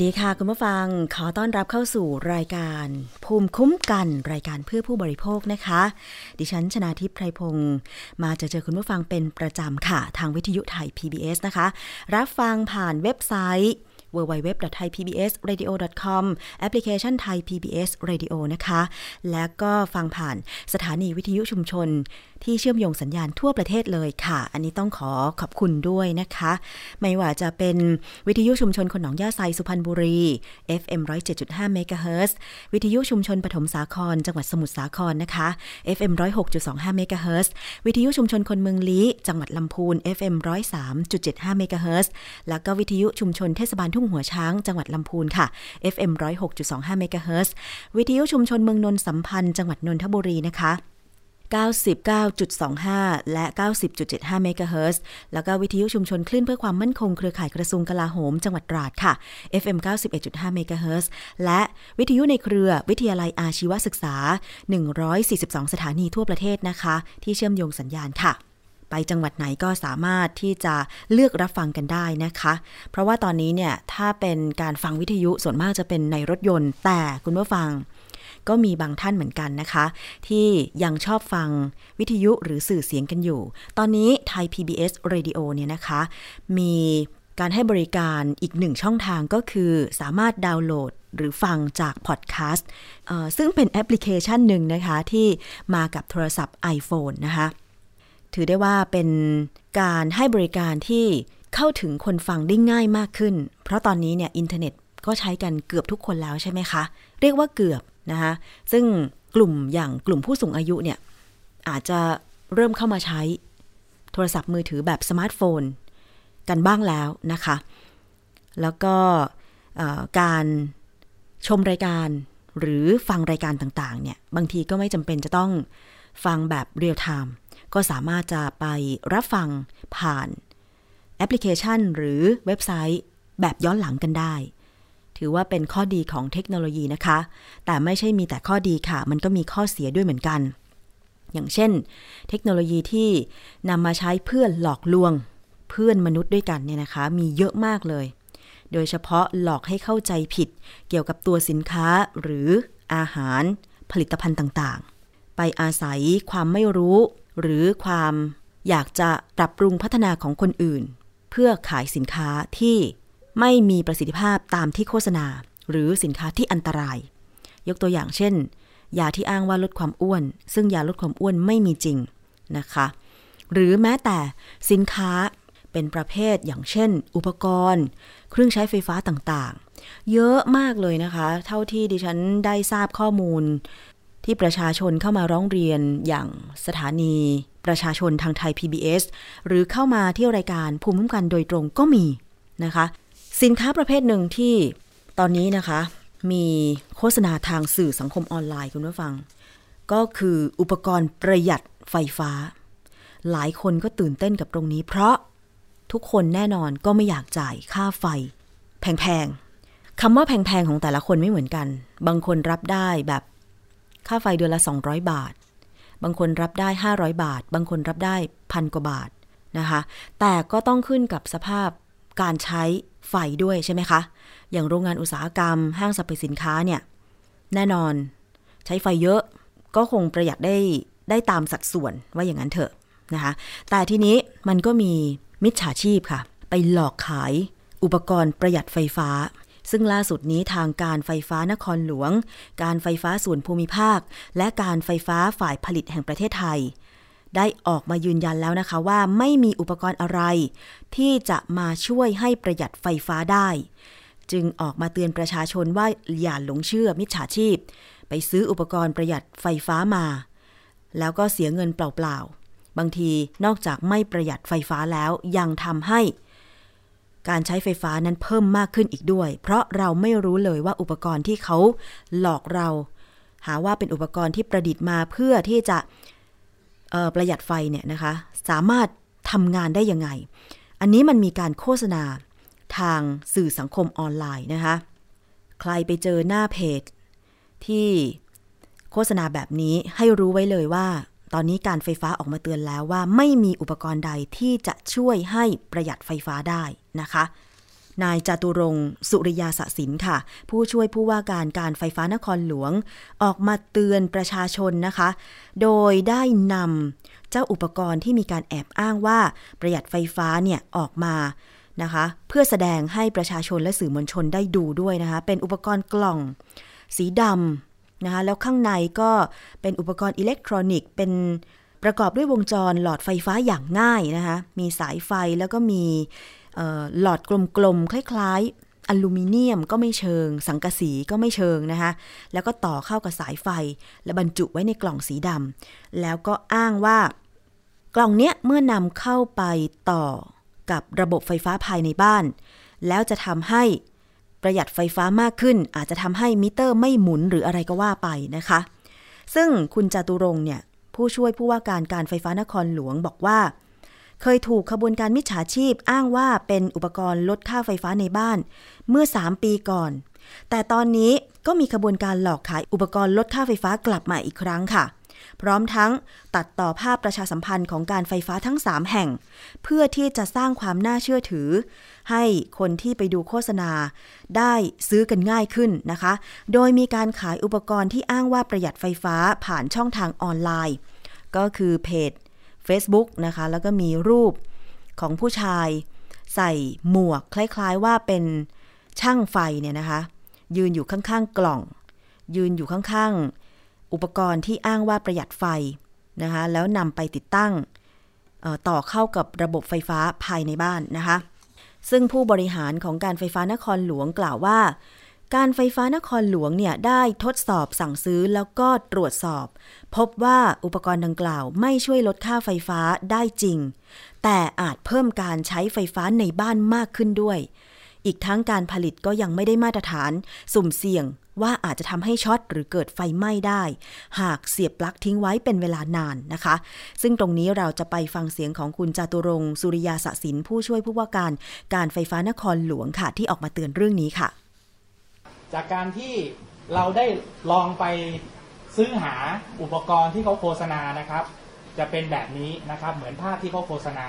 สวัสดีค่ะคุณผู้ฟัง ขอต้อนรับเข้าสู่รายการ ภูมิคุ้มกันรายการเพื่อผู้บริโภคนะคะ ดิฉันชนาทิพย์ไพรพงศ์มาเจอเจอคุณผู้ฟังเป็นประจำค่ะ ทางวิทยุไทย PBS นะคะ รับฟังผ่านเว็บไซต์ www.thaipbsradio.com แอปพลิเคชัน Thai PBS Radio นะคะ และก็ฟังผ่านสถานีวิทยุชุมชน ที่เชื่อมโยงสัญญาณทั่วประเทศเลยค่ะ อันนี้ต้องขอขอบคุณด้วยนะคะ ไม่ว่าจะเป็นวิทยุชุมชนคนหนองหญ้าไซสุพรรณบุรี FM 107.5เมกะเฮิรตซ์วิทยุชุมชนปฐมสาคร จังหวัดสมุทรสาครนะคะ FM 106.25เมกะเฮิรตซ์วิทยุชุมชนคนเมืองลี้ จังหวัดลำพูน FM 103.75เมกะเฮิรตซ์แล้วก็วิทยุชุมชนเทศบาลทุ่งหัวช้าง จังหวัดลำพูนค่ะ FM 106.25เมกะเฮิรตซ์วิทยุชุมชนเมืองนนท์สัมพันธ์ จังหวัดนนทบุรีนะคะ 99.25 และ 90.75 เมกะเฮิรตซ์แล้วก็วิทยุชุมชนคลื่นเพื่อความมั่นคงเครือข่ายกระทรวงกลาโหม จังหวัดตราดค่ะ FM 91.5 เมกะเฮิรตซ์และวิทยุในเครือวิทยาลัยอาชีวศึกษา 142 สถานีทั่วประเทศนะคะ ที่เชื่อมโยงสัญญาณค่ะไปจังหวัดไหนก็สามารถที่จะเลือกรับฟังกันได้นะคะ เพราะว่าตอนนี้เนี่ย ถ้าเป็นการฟังวิทยุส่วนมากจะเป็นในรถยนต์ แต่คุณผู้ฟัง ก็มีบางท่านเหมือนกันนะคะ ที่ยังชอบฟังวิทยุหรือสื่อเสียงกันอยู่ ตอนนี้ไทย PBS Radio เนี่ยนะคะ มีการให้บริการอีกหนึ่งช่องทางก็คือสามารถดาวน์โหลดหรือฟังจากพอดแคสต์ซึ่งเป็นแอปพลิเคชันหนึ่งนะคะ ที่มากับโทรศัพท์ iPhone นะคะ ถือได้ว่าเป็นการให้บริการที่เข้าถึงคนฟังได้ง่ายมากขึ้น เพราะตอนนี้เนี่ยอินเทอร์เน็ตก็ใช้กันเกือบทุกคนแล้วใช่ไหมคะ เรียกว่าเกือบ นะคะซึ่งกลุ่มอย่างกลุ่มผู้สูงอายุเนี่ย อาจจะเริ่มเข้ามาใช้โทรศัพท์มือถือแบบสมาร์ทโฟน กันบ้างแล้วนะคะ แล้วก็การชมรายการหรือฟังรายการต่างๆ เนี่ย บางทีก็ไม่จำเป็นจะต้องฟังแบบ real-time ก็สามารถจะไปรับฟังผ่านแอปพลิเคชันหรือเว็บไซต์แบบย้อนหลังกันได้ ถือว่าเป็นข้อดีของเทคโนโลยีนะคะ แต่ไม่ใช่มีแต่ข้อดีค่ะ มันก็มีข้อเสียด้วยเหมือนกัน อย่างเช่น เทคโนโลยีที่นำมาใช้เพื่อหลอกลวงเพื่อนมนุษย์ด้วยกันเนี่ยนะคะ มีเยอะมากเลย โดยเฉพาะหลอกให้เข้าใจผิด เกี่ยวกับตัวสินค้าหรืออาหารผลิตภัณฑ์ต่างๆ ไปอาศัยความไม่รู้ หรือความอยากจะปรับปรุงพัฒนาของคนอื่น เพื่อขายสินค้าที่ ไม่มีประสิทธิภาพตามที่โฆษณา หรือสินค้าที่อันตราย ยกตัวอย่างเช่น ยาที่อ้างว่าลดความอ้วน ซึ่งยาลดความอ้วนไม่มีจริงนะคะ หรือแม้แต่สินค้าเป็นประเภทอย่างเช่น อุปกรณ์ เครื่องใช้ไฟฟ้าต่างๆ เยอะมากเลยนะคะ เท่าที่ดิฉันได้ทราบข้อมูล ที่ประชาชนเข้ามาร้องเรียนอย่างสถานีประชาชนทางไทย PBS หรือเข้ามาที่รายการภูมิคุ้มกันโดยตรงก็มีนะคะ สินค้าประเภทหนึ่งที่ตอนนี้นะคะ มีโฆษณาทางสื่อสังคมออนไลน์คุณผู้ฟัง ก็คืออุปกรณ์ประหยัดไฟฟ้า หลายคนก็ตื่นเต้นกับตรงนี้ เพราะทุกคนแน่นอนก็ไม่อยากจ่ายค่าไฟ แพงๆคำว่าแพงๆของแต่ละคนไม่เหมือนกัน บางคนรับได้แบบค่าไฟเดือนละ 200 บาท บางคนรับได้ 500 บาท บางคนรับได้พันกว่าบาทนะคะ แต่ก็ต้องขึ้นกับสภาพ การใช้ไฟด้วยใช่ไหมคะ อย่างโรงงานอุตสาหกรรม ห้างสรรพสินค้าเนี่ย แน่นอนใช้ไฟเยอะก็คงประหยัดได้ได้ตามสัดส่วนว่าอย่างนั้นเถอะนะคะ แต่ทีนี้มันก็มีมิจฉาชีพค่ะ ไปหลอกขายอุปกรณ์ประหยัดไฟฟ้า ซึ่งล่าสุดนี้ทางการไฟฟ้านครหลวง การไฟฟ้าส่วนภูมิภาค และการไฟฟ้าฝ่ายผลิตแห่งประเทศไทย ได้ออกมายืนยันแล้วนะคะว่าไม่มีอุปกรณ์อะไร ที่จะมาช่วยให้ประหยัดไฟฟ้าได้ จึงออกมาเตือนประชาชนว่าอย่าหลงเชื่อมิจฉาชีพ ไปซื้ออุปกรณ์ประหยัดไฟฟ้ามา แล้วก็เสียเงินเปล่าๆ บางทีนอกจากไม่ประหยัดไฟฟ้าแล้วยังทำให้ การใช้ไฟฟ้านั้นเพิ่มมากขึ้นอีกด้วย เพราะเราไม่รู้เลยว่าอุปกรณ์ที่เขาหลอกเรา หาว่าเป็นอุปกรณ์ที่ประดิษฐ์มาเพื่อที่จะ ประหยัดไฟเนี่ยนะคะสามารถทำงานได้ยังไง อันนี้มันมีการโฆษณาทางสื่อสังคมออนไลน์นะคะ ใครไปเจอหน้าเพจ ที่โฆษณาแบบนี้ให้รู้ไว้เลยว่า ตอนนี้การไฟฟ้าออกมาเตือนแล้วว่า ไม่มีอุปกรณ์ใดที่จะช่วยให้ประหยัดไฟฟ้าได้นะคะ นายจตุรงสุริยาสสินค่ะ ผู้ช่วยผู้ว่าการการไฟฟ้านครหลวง ออกมาเตือนประชาชนนะคะ โดยได้นำเจ้าอุปกรณ์ที่มีการแอบอ้างว่าประหยัดไฟฟ้าเนี่ยออกมานะคะเพื่อแสดงให้ประชาชนและสื่อมวลชนได้ดูด้วยนะคะ เป็นอุปกรณ์กล่องสีดำนะคะแล้วข้างในก็เป็นอุปกรณ์อิเล็กทรอนิกส์ เป็นประกอบด้วยวงจรหลอดไฟฟ้าอย่างง่ายนะคะมีสายไฟแล้วก็มี หลอดกลมๆ คล้ายๆ อลูมิเนียมก็ไม่เชิง สังกะสีก็ไม่เชิงนะคะแล้วก็ต่อเข้ากับสายไฟ และบรรจุไว้ในกล่องสีดำแล้วก็อ้างว่ากล่องเนี้ยเมื่อนำเข้าไปต่อกับระบบไฟฟ้าภายในบ้าน แล้วจะทำให้ประหยัดไฟฟ้ามากขึ้น อาจจะทำให้มิเตอร์ไม่หมุนหรืออะไรก็ว่าไปนะคะ ซึ่งคุณจตุรงเนี่ยผู้ช่วยผู้ว่าการการไฟฟ้านครหลวงบอกว่า เคยถูกขบวนการมิจฉาชีพอ้างว่าเป็นอุปกรณ์ลดค่าไฟฟ้าในบ้าน เมื่อ 3 ปีก่อน แต่ตอนนี้ก็มีขบวนการหลอกขายอุปกรณ์ลดค่าไฟฟ้ากลับมาอีกครั้งค่ะ พร้อมทั้งตัดต่อภาพประชาสัมพันธ์ของการไฟฟ้าทั้ง 3 แห่ง เพื่อที่จะสร้างความน่าเชื่อถือ ให้คนที่ไปดูโฆษณา ได้ซื้อกันง่ายขึ้นนะคะ โดยมีการขายอุปกรณ์ที่อ้างว่าประหยัดไฟฟ้าผ่านช่องทางออนไลน์ ก็คือเพจ Facebook นะคะ แล้วก็มีรูปของผู้ชาย ใส่หมวกคล้ายๆว่าเป็นช่างไฟเนี่ยนะคะ ยืนอยู่ข้างๆกล่อง ยืนอยู่ข้างๆ อุปกรณ์ที่อ้างว่าประหยัดไฟนะคะ แล้วนำไปติดตั้งต่อเข้ากับระบบไฟฟ้าภายในบ้านนะคะ ซึ่งผู้บริหารของการไฟฟ้านครหลวงกล่าวว่า การไฟฟ้านครหลวงเนี่ยได้ทดสอบสั่งซื้อแล้วก็ตรวจสอบ พบว่าอุปกรณ์ดังกล่าวไม่ช่วยลดค่าไฟฟ้าได้จริง แต่อาจเพิ่มการใช้ไฟฟ้าในบ้านมากขึ้นด้วย อีกทั้งการผลิตก็ยังไม่ได้มาตรฐาน สุ่มเสี่ยงว่าอาจจะทำให้ช็อตหรือเกิดไฟไหม้ได้ หากเสียบปลั๊กทิ้งไว้เป็นเวลานานนะคะ ซึ่งตรงนี้เราจะไปฟังเสียงของคุณจตุรงสุริยาสสินผู้ช่วยผู้ว่าการการไฟฟ้านครหลวงค่ะ ที่ออกมาเตือนเรื่องนี้ค่ะ จากการที่เราได้ลองไปซื้อหาอุปกรณ์ที่เขาโฆษณานะครับ จะเป็นแบบนี้นะครับ เหมือนภาพที่เขาโฆษณา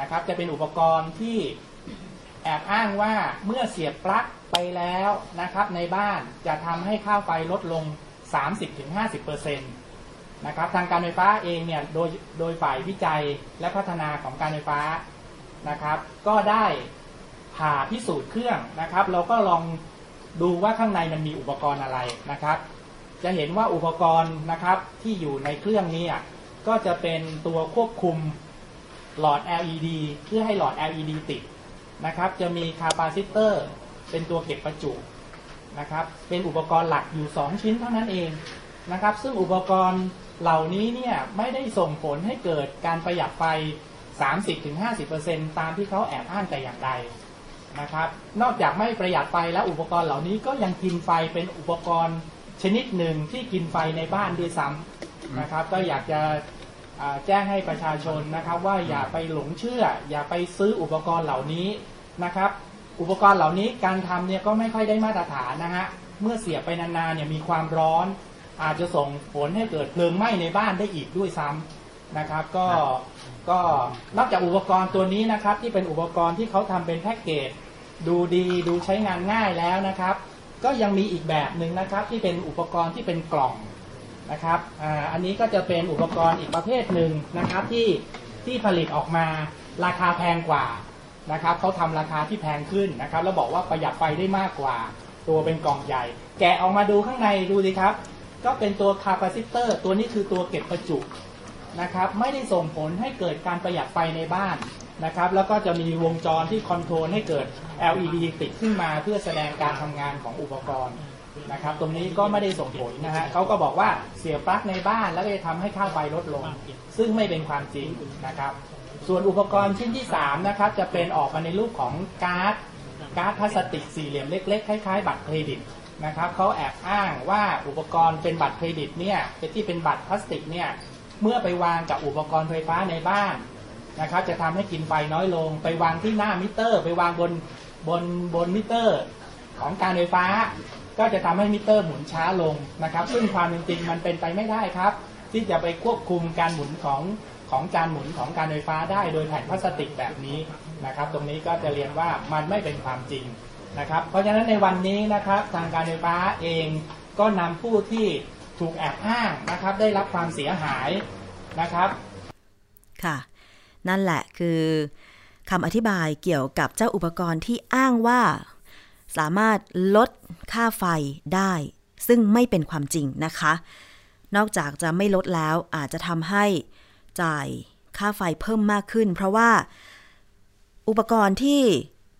นะครับ จะเป็นอุปกรณ์ที่แอบอ้างว่าเมื่อเสียบปลั๊กไปแล้วนะครับ ในบ้านจะทำให้ค่าไฟลดลง 30-50%นะครับทางการไฟฟ้าเองเนี่ยโดยโดยฝ่ายวิจัยและพัฒนาของการไฟฟ้านะครับ ก็ได้ผ่าพิสูจน์เครื่องนะครับ เราก็ลอง ดูว่าข้างในมันมีอุปกรณ์อะไรนะครับ จะเห็นว่าอุปกรณ์นะครับที่อยู่ในเครื่องนี้ก็จะเป็นตัวควบคุมหลอด LED เพื่อให้หลอด LED ติดนะครับ จะมีคาปาซิเตอร์เป็นตัวเก็บประจุนะครับ เป็นอุปกรณ์หลักอยู่ 2 ชิ้นเท่านั้นเองนะครับ ซึ่งอุปกรณ์เหล่านี้เนี่ยไม่ได้ส่งผลให้เกิดการประหยัดไฟ 30-50%ตามที่เขาแอบอ้างแต่อย่างใด นะครับ นอกจากไม่ประหยัดไฟแล้วอุปกรณ์เหล่านี้ก็ยังกินไฟเป็นอุปกรณ์ชนิดหนึ่งที่กินไฟในบ้านด้วยซ้ำนะครับ ก็อยากจะแจ้งให้ประชาชนนะครับ ว่าอย่าไปหลงเชื่อ อย่าไปซื้ออุปกรณ์เหล่านี้นะครับ อุปกรณ์เหล่านี้การทำเนี่ยก็ไม่ค่อยได้มาตรฐานนะฮะเมื่อเสียบไปนานๆเนี่ยมีความร้อน อาจจะส่งผลให้เกิดเพลิงไหม้ในบ้านได้อีกด้วยซ้ำนะครับ ก็ก็นอกจากอุปกรณ์ตัวนี้นะครับ ที่เป็นอุปกรณ์ที่เขาทำเป็นแพ็กเกจ ดูดีดูใช้งานง่ายแล้วนะครับ ก็ยังมีอีกแบบหนึ่งนะครับที่เป็นอุปกรณ์ที่เป็นกล่องนะครับอ่าอันนี้ก็จะเป็นอุปกรณ์อีกประเภทหนึ่งนะครับที่ที่ผลิตออกมาราคาแพงกว่านะครับเขาทำราคาที่แพงขึ้นนะครับ แล้วบอกว่าประหยัดไฟได้มากกว่า ตัวเป็นกล่องใหญ่ แกะออกมาดูข้างในดูสิครับ ก็เป็นตัวคาปาซิเตอร์ตัวนี้คือตัวเก็บประจุนะครับ ไม่ได้ส่งผลให้เกิดการประหยัดไฟในบ้าน นะครับ แล้วก็จะมีวงจรที่ control ให้เกิด LED ติดขึ้นมาเพื่อแสดงการทำงานของอุปกรณ์นะครับ ตรงนี้ก็ไม่ได้ส่งผลนะฮะเขาก็บอกว่าเสียบปลั๊กในบ้านแล้วจะทำให้ค่าไฟลดลง ซึ่งไม่เป็นความจริงนะครับ ส่วนอุปกรณ์ชิ้นที่3นะครับจะเป็นออกมาในรูปของการ์ดการ์ดพลาสติกสี่เหลี่ยมเล็ก ๆ คล้ายๆ บัตรเครดิตนะครับเขาแอบอ้างว่าอุปกรณ์เป็นบัตรเครดิตเนี่ยที่เป็นบัตรพลาสติกเนี่ยเมื่อไปวางกับอุปกรณ์ไฟฟ้าในบ้าน นะครับ จะทำให้กินไฟน้อยลง ไปวางที่หน้ามิเตอร์ ไปวางบนบนบนมิเตอร์ของการไฟฟ้า ก็จะทำให้มิเตอร์หมุนช้าลงนะครับ ซึ่งความจริงมันเป็นไปไม่ได้ครับ ที่จะไปควบคุมการหมุนของของจานหมุนของการไฟฟ้าได้โดยแผ่นพลาสติกแบบนี้นะครับ ตรงนี้ก็จะเรียนว่ามันไม่เป็นความจริงนะครับ เพราะฉะนั้นในวันนี้นะครับทางการไฟฟ้าเองก็นำผู้ที่ถูกแอบอ้างนะครับ ได้รับความเสียหายนะครับ ค่ะ นั่นแหละคือคำอธิบายเกี่ยวกับเจ้าอุปกรณ์ที่อ้างว่า สามารถลดค่าไฟได้ ซึ่งไม่เป็นความจริงนะคะ นอกจากจะไม่ลดแล้วอาจจะทำให้จ่ายค่าไฟเพิ่มมากขึ้น เพราะว่า อุปกรณ์ที่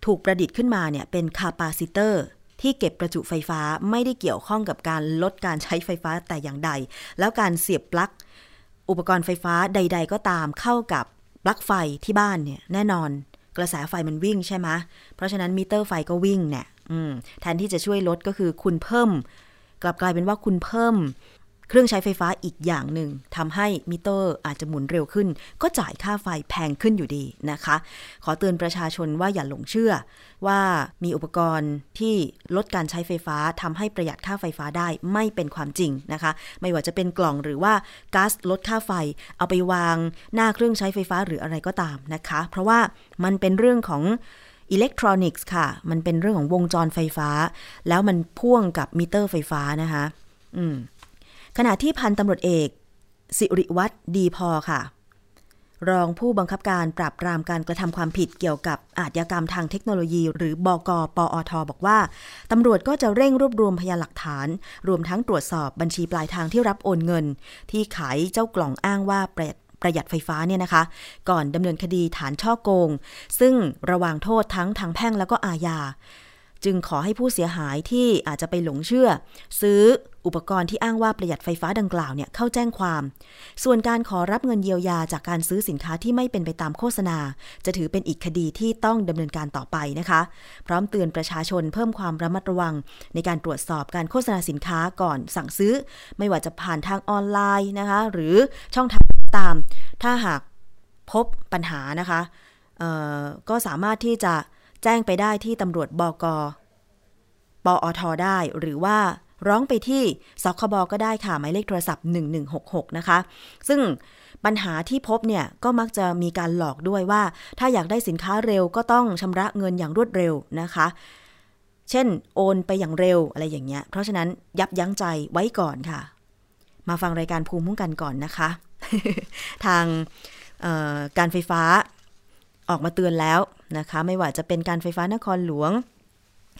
ถูกประดิษฐ์ขึ้นมาเนี่ยเป็น capacitor ที่เก็บประจุไฟฟ้าไม่ได้เกี่ยวข้องกับการลดการใช้ไฟฟ้าแต่อย่างใด แล้วการเสียบปลั๊กอุปกรณ์ไฟฟ้าใด ๆ ก็ตามเข้ากับ ปลั๊กไฟที่บ้านเนี่ยแน่นอน กระแสไฟมันวิ่งใช่ไหมเพราะฉะนั้นมิเตอร์ไฟก็วิ่งเนี่ยแทนที่จะช่วยลดก็คือคุณเพิ่ม กลับกลายเป็นว่าคุณเพิ่ม เครื่องใช้ไฟฟ้าอีกอย่างหนึ่งทำให้มิเตอร์อาจจะหมุนเร็วขึ้น ก็จ่ายค่าไฟแพงขึ้นอยู่ดีนะคะ ขอเตือนประชาชนว่าอย่าหลงเชื่อ ว่ามีอุปกรณ์ที่ลดการใช้ไฟฟ้าทำให้ประหยัดค่าไฟฟ้าได้ไม่เป็นความจริงนะคะ ไม่ว่าจะเป็นกล่องหรือว่าการ์ดลดค่าไฟ เอาไปวางหน้าเครื่องใช้ไฟฟ้าหรืออะไรก็ตามนะคะ เพราะว่ามันเป็นเรื่องของอิเล็กทรอนิกส์ค่ะ มันเป็นเรื่องของวงจรไฟฟ้า แล้วมันพ่วงกับมิเตอร์ไฟฟ้านะคะ อืม ขณะที่พันตำรวจเอก สิริวัตรดีพอค่ะ รองผู้บังคับการปราบปรามการกระทำความผิดเกี่ยวกับอาชญากรรมทางเทคโนโลยี หรือบกปอท บอกว่าตำรวจก็จะเร่งรวบรวมพยานหลักฐาน รวมทั้งตรวจสอบบัญชีปลายทางที่รับโอนเงิน ที่ขายเจ้ากล่องอ้างว่าประหยัดไฟฟ้าเนี่ยนะคะ ก่อนดำเนินคดีฐานช่อโกง ซึ่งระวางโทษทั้งทางแพ่งแล้วก็อาญา จึงขอให้ผู้เสียหายที่อาจจะไปหลงเชื่อ ซื้ออุปกรณ์ที่อ้างว่าประหยัดไฟฟ้าดังกล่าวเนี่ยเข้าแจ้งความ ส่วนการขอรับเงินเยียวยาจากการซื้อสินค้าที่ไม่เป็นไปตามโฆษณา จะถือเป็นอีกคดีที่ต้องดำเนินการต่อไปนะคะ พร้อมเตือนประชาชนเพิ่มความระมัดระวัง ในการตรวจสอบการโฆษณาสินค้าก่อนสั่งซื้อ ไม่ว่าจะผ่านทางออนไลน์นะคะ หรือช่องทางตาม ถ้าหากพบปัญหานะคะก็สามารถที่จะ แจ้งไปได้ที่ตำรวจบกปอทได้หรือว่าร้องไปที่สคบก็ได้ค่ะหมายเลขโทรศัพท์ 1166 นะคะ ซึ่งปัญหาที่พบเนี่ย ก็มักจะมีการหลอกด้วยว่า ถ้าอยากได้สินค้าเร็วก็ต้องชำระเงินอย่างรวดเร็วนะคะ เช่น โอนไปอย่างเร็วอะไรอย่างเงี้ย เพราะฉะนั้นยับยั้งใจไว้ก่อนค่ะ มาฟังรายการภูมิคุ้มกันก่อนนะคะ ทางการไฟฟ้า ออกมาเตือนแล้วนะคะ ไม่ว่าจะเป็นการไฟฟ้านครหลวง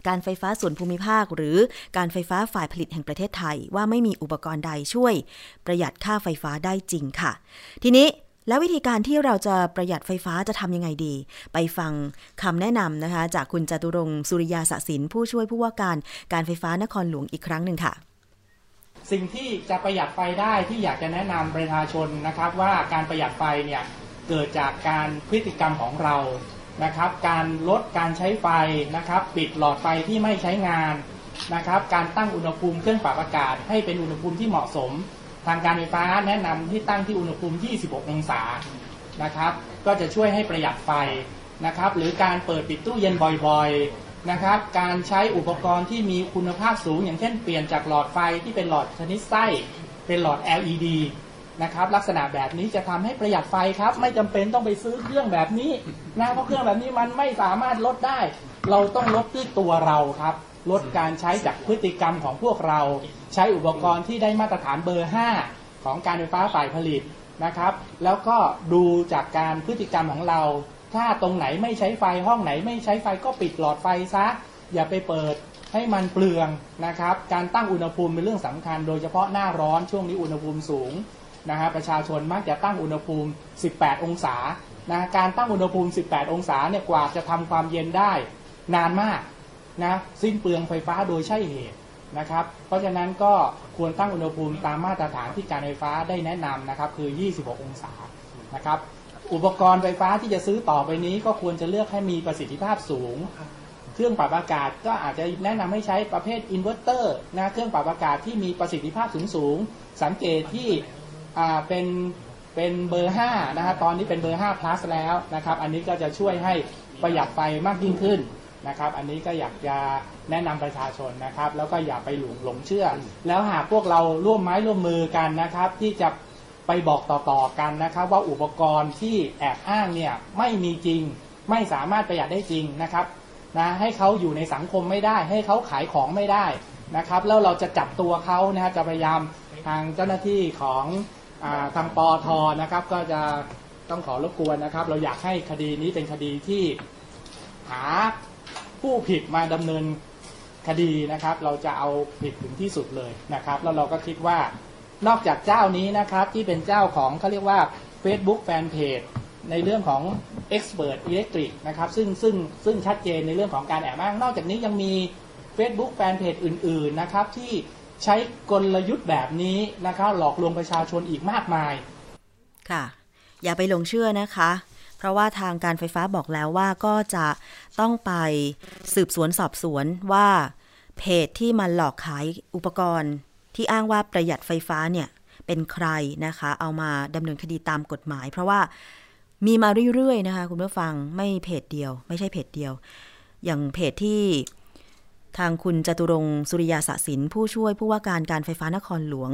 การไฟฟ้าส่วนภูมิภาค หรือการไฟฟ้าฝ่ายผลิตแห่งประเทศไทย ว่าไม่มีอุปกรณ์ใดช่วย ประหยัดค่าไฟฟ้าได้จริงค่ะ ทีนี้แล้ววิธีการที่เราจะประหยัดไฟฟ้าจะทำยังไงดี ไปฟังคำแนะนำนะคะ จากคุณจตุรงสุริยาสสินผู้ช่วยผู้ว่าการการไฟฟ้านครหลวงอีกครั้งหนึ่งค่ะ สิ่งที่จะประหยัดไฟได้ที่อยากจะแนะนำประชาชนนะครับ ว่าการประหยัดไฟเนี่ย เกิดจากการพฤติกรรมของเรานะครับ การลดการใช้ไฟนะครับ ปิดหลอดไฟที่ไม่ใช้งานนะครับ การตั้งอุณหภูมิเครื่องปรับอากาศ ให้เป็นอุณหภูมิที่เหมาะสม ทางการไฟฟ้าแนะนำที่ตั้งที่อุณหภูมิ 26 องศานะครับ ก็จะช่วยให้ประหยัดไฟนะครับ หรือการเปิดปิดตู้เย็นบ่อยๆนะครับ การใช้อุปกรณ์ที่มีคุณภาพสูง อย่างเช่นเปลี่ยนจากหลอดไฟที่เป็นหลอดชนิดไส้เป็นหลอด LED นะครับลักษณะแบบนี้จะทำให้ประหยัดไฟครับ ไม่จำเป็นต้องไปซื้อเครื่องแบบนี้นะเพราะเครื่องแบบนี้มันไม่สามารถลดได้ เราต้องลดด้วยตัวเราครับ ลดการใช้จากพฤติกรรมของพวกเรา ใช้อุปกรณ์ที่ได้มาตรฐานเบอร์ 5 ของการไฟฟ้าฝ่ายผลิตนะครับ แล้วก็ดูจากการพฤติกรรมของเรา ถ้าตรงไหนไม่ใช้ไฟห้องไหน ไม่ใช้ไฟก็ปิดหลอดไฟซะอย่าไปเปิดให้มันเปลืองนะครับ การตั้งอุณหภูมิเป็นเรื่องสำคัญ โดยเฉพาะหน้าร้อนช่วงนี้อุณหภูมิสูง นะฮะประชาชนมักจะตั้งอุณหภูมิ 18 องศานะการตั้งอุณหภูมิ 18 องศาเนี่ยกว่าจะทำความเย็นได้นานมากนะสิ้นเปลืองไฟฟ้าโดยใช่เหตุนะครับ เพราะฉะนั้นก็ควรตั้งอุณหภูมิตามมาตรฐานที่การไฟฟ้าได้แนะนำนะครับ คือ 26 องศานะครับ อุปกรณ์ไฟฟ้าที่จะซื้อต่อไปนี้ก็ควรจะเลือกให้มีประสิทธิภาพสูง เครื่องปรับอากาศก็อาจจะแนะนำให้ใช้ประเภทอินเวอร์เตอร์นะเครื่องปรับอากาศที่มีประสิทธิภาพสูงสูงสังเกตที่ อ่าเป็นเป็นเบอร์5นะฮะตอนนี้เป็นเบอร์5 plus แล้วนะครับ อันนี้ก็จะช่วยให้ประหยัดไฟมากยิ่งขึ้นนะครับ อันนี้ก็อยากจะแนะนำประชาชนนะครับ แล้วก็อย่าไปหลงหลงเชื่อ แล้วหากพวกเราร่วมไม้ร่วมมือกันนะครับ ที่จะไปบอกต่อๆกันนะครับ ว่าอุปกรณ์ที่แอบอ้างเนี่ยไม่มีจริง ไม่สามารถประหยัดได้จริงนะครับนะให้เขาอยู่ในสังคมไม่ได้ ให้เขาขายของไม่ได้นะครับ แล้วเราจะจับตัวเขานะจะพยายามทางเจ้าหน้าที่ของ ทางปอทนะครับ ก็จะต้องขอรบกวนนะครับ เราอยากให้คดีนี้เป็นคดีที่หาผู้ผิดมาดำเนินคดีนะครับ เราจะเอาผิดถึงที่สุดเลยนะครับ แล้วเราก็คิดว่านอกจากเจ้านี้นะครับที่เป็นเจ้าของเขาเรียกว่า Facebook Fanpage ในเรื่องของ Expert Electric นะครับซึ่งซึ่งซึ่งชัดเจนในเรื่องของการแอบอ้าง นอกจากนี้ยังมี Facebook Fanpage อื่น ๆ นะครับ ที่ ใช้กลยุทธ์แบบนี้นะคะหลอกลวงประชาชนอีกมากมาย ค่ะ อย่าไปหลงเชื่อนะคะ เพราะว่าทางการไฟฟ้าบอกแล้วว่าก็จะต้องไปสืบสวนสอบสวนว่าเพจที่มันหลอกขายอุปกรณ์ ที่อ้างว่าประหยัดไฟฟ้าเนี่ยเป็นใครนะคะ เอามาดำเนินคดีตามกฎหมาย เพราะว่ามีมาเรื่อยๆนะคะ คุณผู้ฟังไม่เพจเดียว ไม่ใช่เพจเดียว อย่างเพจที่ ทางคุณจตุรงสุริยาสสินผู้ช่วยผู้ว่าการการไฟฟ้านครหลวง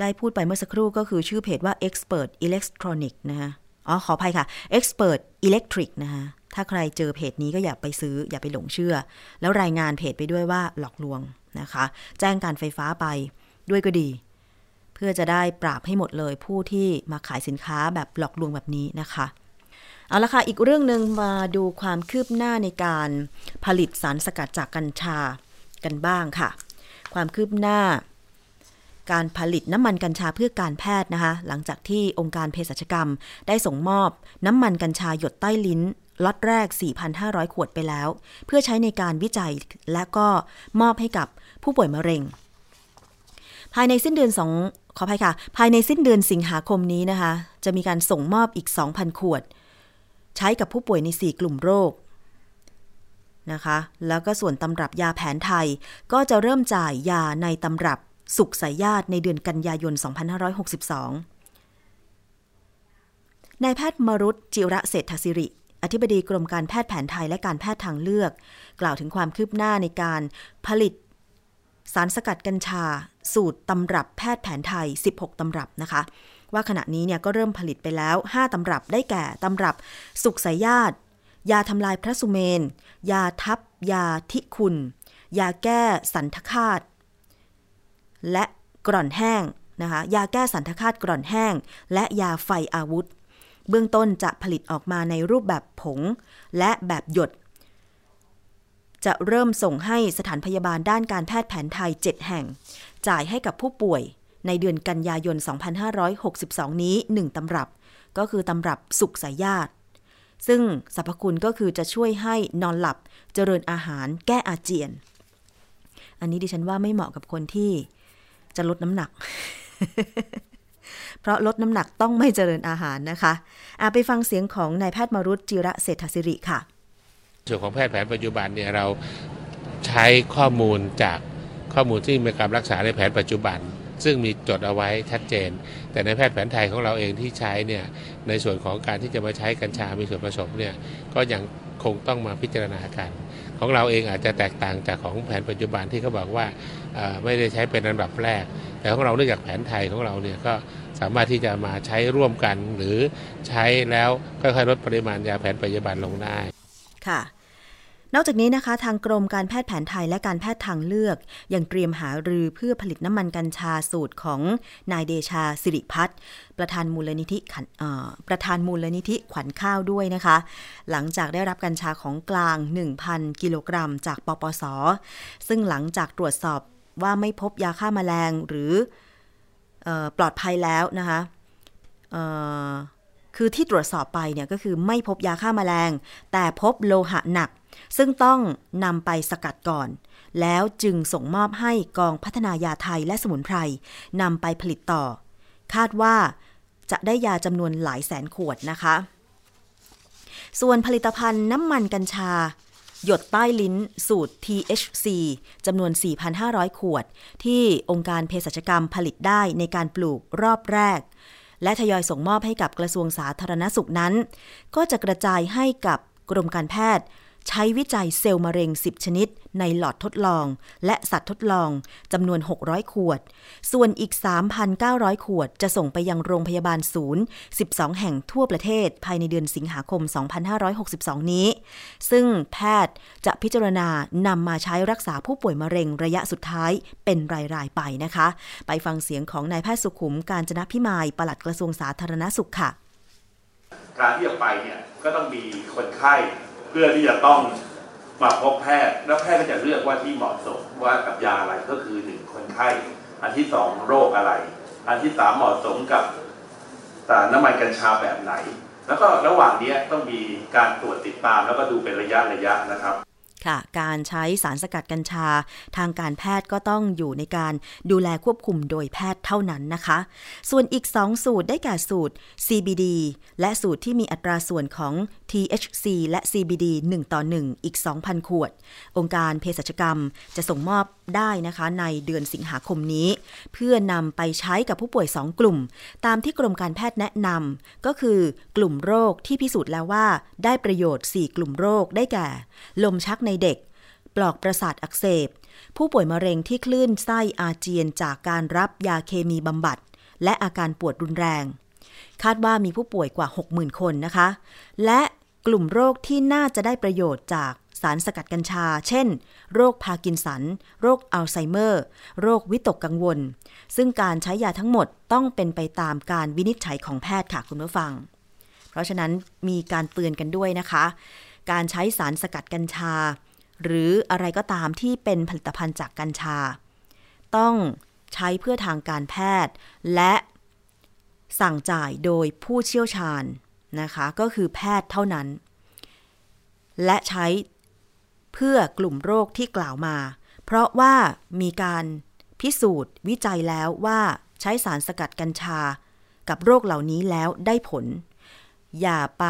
ได้พูดไปเมื่อสักครู่ก็คือชื่อเพจว่า Expert Electronic นะคะอ๋อขออภัยค่ะ Expert Electric นะคะถ้าใครเจอเพจนี้ก็อย่าไปซื้ออย่าไปหลงเชื่อ แล้วรายงานเพจไปด้วยว่าหลอกลวงนะคะ แจ้งการไฟฟ้าไปด้วยก็ดี เพื่อจะได้ปราบให้หมดเลยผู้ที่มาขายสินค้าแบบหลอกลวงแบบนี้นะคะ เอาละค่ะ อีกเรื่องหนึ่งมาดูความคืบหน้าในการผลิตสารสกัดจากกัญชากันบ้างค่ะ ความคืบหน้า การผลิตน้ำมันกัญชาเพื่อการแพทย์นะคะ หลังจากที่องค์การเภสัชกรรม ได้ส่งมอบน้ำมันกัญชาหยดใต้ลิ้นล็อตแรก 4,500 ขวดไปแล้ว เพื่อใช้ในการวิจัยและก็มอบให้กับผู้ป่วยมะเร็ง ภายในสิ้นเดือนสองขออภัยค่ะ ภายในสิ้นเดือนสิงหาคมนี้นะคะ จะมีการส่งมอบอีก 2,000 ขวด ใช้กับผู้ป่วยใน 4 กลุ่มโรคนะคะ แล้วก็ส่วนตำรับยาแผนไทยก็จะเริ่มจ่ายยาในตำรับสุขสายญาติในเดือนกันยายน 2562 นายแพทย์มรุตจิระเศรษฐศิริอธิบดีกรมการแพทย์แผนไทยและการแพทย์ทางเลือก กล่าวถึงความคืบหน้าในการผลิตสารสกัดกัญชา สูตรตำรับแพทย์แผนไทย 16 ตำรับนะคะ ว่าขณะนี้เนี่ยก็เริ่มผลิตไปแล้ว 5 ตำรับได้แก่ตำรับสุขสายญาติ ยาทำลายพระสุเมน ยาทับ ยาทิคุณ ยาแก้สันทคาต และกร่อนแห้งนะคะยาแก้สันทคาตกร่อนแห้ง และยาไฟอาวุธ เบื้องต้นจะผลิตออกมาในรูปแบบผง และแบบหยด จะเริ่มส่งให้สถานพยาบาลด้านการแพทย์แผนไทย 7 แห่ง จ่ายให้กับผู้ป่วยในเดือนกันยายน 2562 นี้ 1ตำรับ ก็คือตำรับสุขสายญาติ ซึ่งสรรพคุณก็คือจะช่วยให้นอนหลับ เจริญอาหาร แก้อาเจียน อันนี้ดิฉันว่าไม่เหมาะกับคนที่จะลดน้ำหนัก เพราะลดน้ำหนักต้องไม่เจริญอาหารนะคะอาไปฟังเสียงของนายแพทย์มรุตจิระเศรษฐศิริค่ะ ส่วนของแพทย์แผนปัจจุบันเนี่ยเราใช้ข้อมูลจาก ข้อมูลที่มีการรักษาในแผนปัจจุบัน ซึ่งมีจดเอาไว้ชัดเจน แต่ในแพทย์แผนไทยของเราเองที่ใช้เนี่ยในส่วนของการที่จะมาใช้กัญชา มีส่วนผสมเนี่ยก็ยังคงต้องมาพิจารณากันของเราเองอาจจะแตกต่างจากของแผนปัจจุบันที่เขาบอกว่าไม่ได้ใช้เป็นอันดับแรก แต่ของเราเนื่องจากแผนไทยของเราเนี่ยก็สามารถที่จะมาใช้ร่วมกัน หรือใช้แล้วค่อยๆลดปริมาณยาแผนปัจจุบันลงได้ค่ะ นอกจากนี้นะคะ ทางกรมการแพทย์แผนไทยและการแพทย์ทางเลือกยังเตรียมหารือเพื่อผลิตน้ำมันกัญชาสูตรของนายเดชาสิริพัฒน์ประธานมูลนิธิขันเอ่อประธานมูลนิธิขวัญข้าวด้วยนะคะ หลังจากได้รับกัญชาของกลาง 1,000 กิโลกรัม จากปปส ซึ่งหลังจากตรวจสอบว่าไม่พบยาฆ่าแมลงหรืออปลอดภัยแล้วนะคะคือที่ตรวจสอบไปเนี่ยก็คือไม่พบยาฆ่าแมลง แต่พบโลหะหนัก ซึ่งต้องนำไปสกัดก่อน แล้วจึงส่งมอบให้กองพัฒนายาไทยและสมุนไพรนำไปผลิตต่อ คาดว่าจะได้ยาจำนวนหลายแสนขวดนะคะ ส่วนผลิตภัณฑ์น้ำมันกัญชา หยดใต้ลิ้นสูตร THC จำนวน 4,500 ขวด ที่องค์การเภสัชกรรมผลิตได้ในการปลูกรอบแรก และทยอยส่งมอบให้กับกระทรวงสาธารณสุขนั้น ก็จะกระจายให้กับกรมการแพทย์ ใช้วิจัยเซลล์มะเร็ง 10 ชนิด ในหลอดทดลอง และสัตว์ทดลองจำนวน 600 ขวด ส่วนอีก 3,900 ขวด จะส่งไปยังโรงพยาบาลศูนย์ 12 แห่งทั่วประเทศ ภายในเดือนสิงหาคม 2562 นี้ ซึ่งแพทย์จะพิจารณานำมาใช้รักษาผู้ป่วยมะเร็งระยะสุดท้ายเป็นรายๆไปนะคะ ไปฟังเสียงของนายแพทย์สุขุมการจนะพิมายปลัดกระทรวงสาธารณสุขค่ะ การที่จะไปเนี่ยก็ต้องมีคนไข้ พื่อที่จะต้องมาพบแพทย์แล้วแพทย์ก็จะเลือกว่าที่เหมาะสมว่ากับยาอะไรก็คือหนึ่งคนไข้อันที่สองโรคอะไร อันที่สามเหมาะสมกับสารน้ำมันกัญชาแบบไหน แล้วก็ระหว่างนี้ต้องมีการตรวจติดตามแล้วก็ดูเป็นระยะระยะนะครับค่ะการใช้สารสกัดกัญชา ทางการแพทย์ก็ต้องอยู่ในการดูแลควบคุมโดยแพทย์เท่านั้นนะคะ ส่วนอีก 2 สูตรได้แก่สูตร CBD และสูตรที่มีอัตราส่วนของ THC และ CBD 1 ต่อ 1 อีก 2,000 ขวด องค์การเภสัชกรรมจะส่งมอบได้นะคะในเดือนสิงหาคมนี้ เพื่อนำไปใช้กับผู้ป่วย 2 กลุ่ม ตามที่กรมการแพทย์แนะนำก็คือกลุ่มโรคที่พิสูจน์แล้วว่า ได้ประโยชน์ 4 กลุ่มโรคได้แก่ ลมชักในเด็ก ปลอกประสาทอักเสบ ผู้ป่วยมะเร็งที่คลื่นไส้อาเจียนจากการรับยาเคมีบำบัด และอาการปวดรุนแรง คาดว่ามีผู้ป่วยกว่า 60,000 คนนะคะ และกลุ่มโรคที่น่าจะได้ประโยชน์จากสารสกัดกัญชา เช่น โรคพาร์กินสัน โรคอัลไซเมอร์ โรควิตกกังวล ซึ่งการใช้ยาทั้งหมดต้องเป็นไปตามการวินิจฉัยของแพทย์ค่ะคุณผู้ฟัง เพราะฉะนั้นมีการเตือนกันด้วยนะคะ การใช้สารสกัดกัญชา หรืออะไรก็ตามที่เป็นผลิตภัณฑ์จากกัญชา ต้องใช้เพื่อทางการแพทย์ และ สั่งจ่ายโดยผู้เชี่ยวชาญนะคะ ก็คือแพทย์เท่านั้น และใช้เพื่อกลุ่มโรคที่กล่าวมา เพราะว่ามีการพิสูจน์วิจัยแล้วว่าใช้สารสกัดกัญชา กับโรคเหล่านี้แล้วได้ผล อย่าไป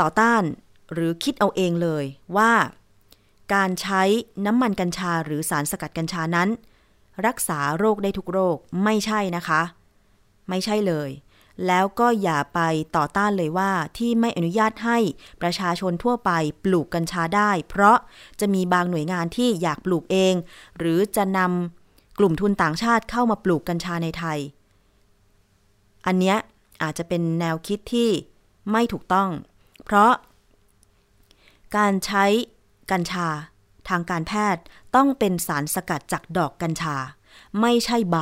ต่อต้านหรือคิดเอาเองเลยว่า การใช้น้ำมันกัญชาหรือสารสกัดกัญชานั้น รักษาโรคได้ทุกโรคไม่ใช่นะคะ ไม่ใช่เลย แล้วก็อย่าไปต่อต้านเลยว่าที่ไม่อนุญาตให้ประชาชนทั่วไปปลูกกัญชาได้ เพราะจะมีบางหน่วยงานที่อยากปลูกเอง หรือจะนำกลุ่มทุนต่างชาติเข้ามาปลูกกัญชาในไทย อันเนี้ยอาจจะเป็นแนวคิดที่ไม่ถูกต้อง เพราะ การใช้กัญชาทางการแพทย์ต้องเป็นสารสกัดจากดอกกัญชา ไม่ใช่ใบ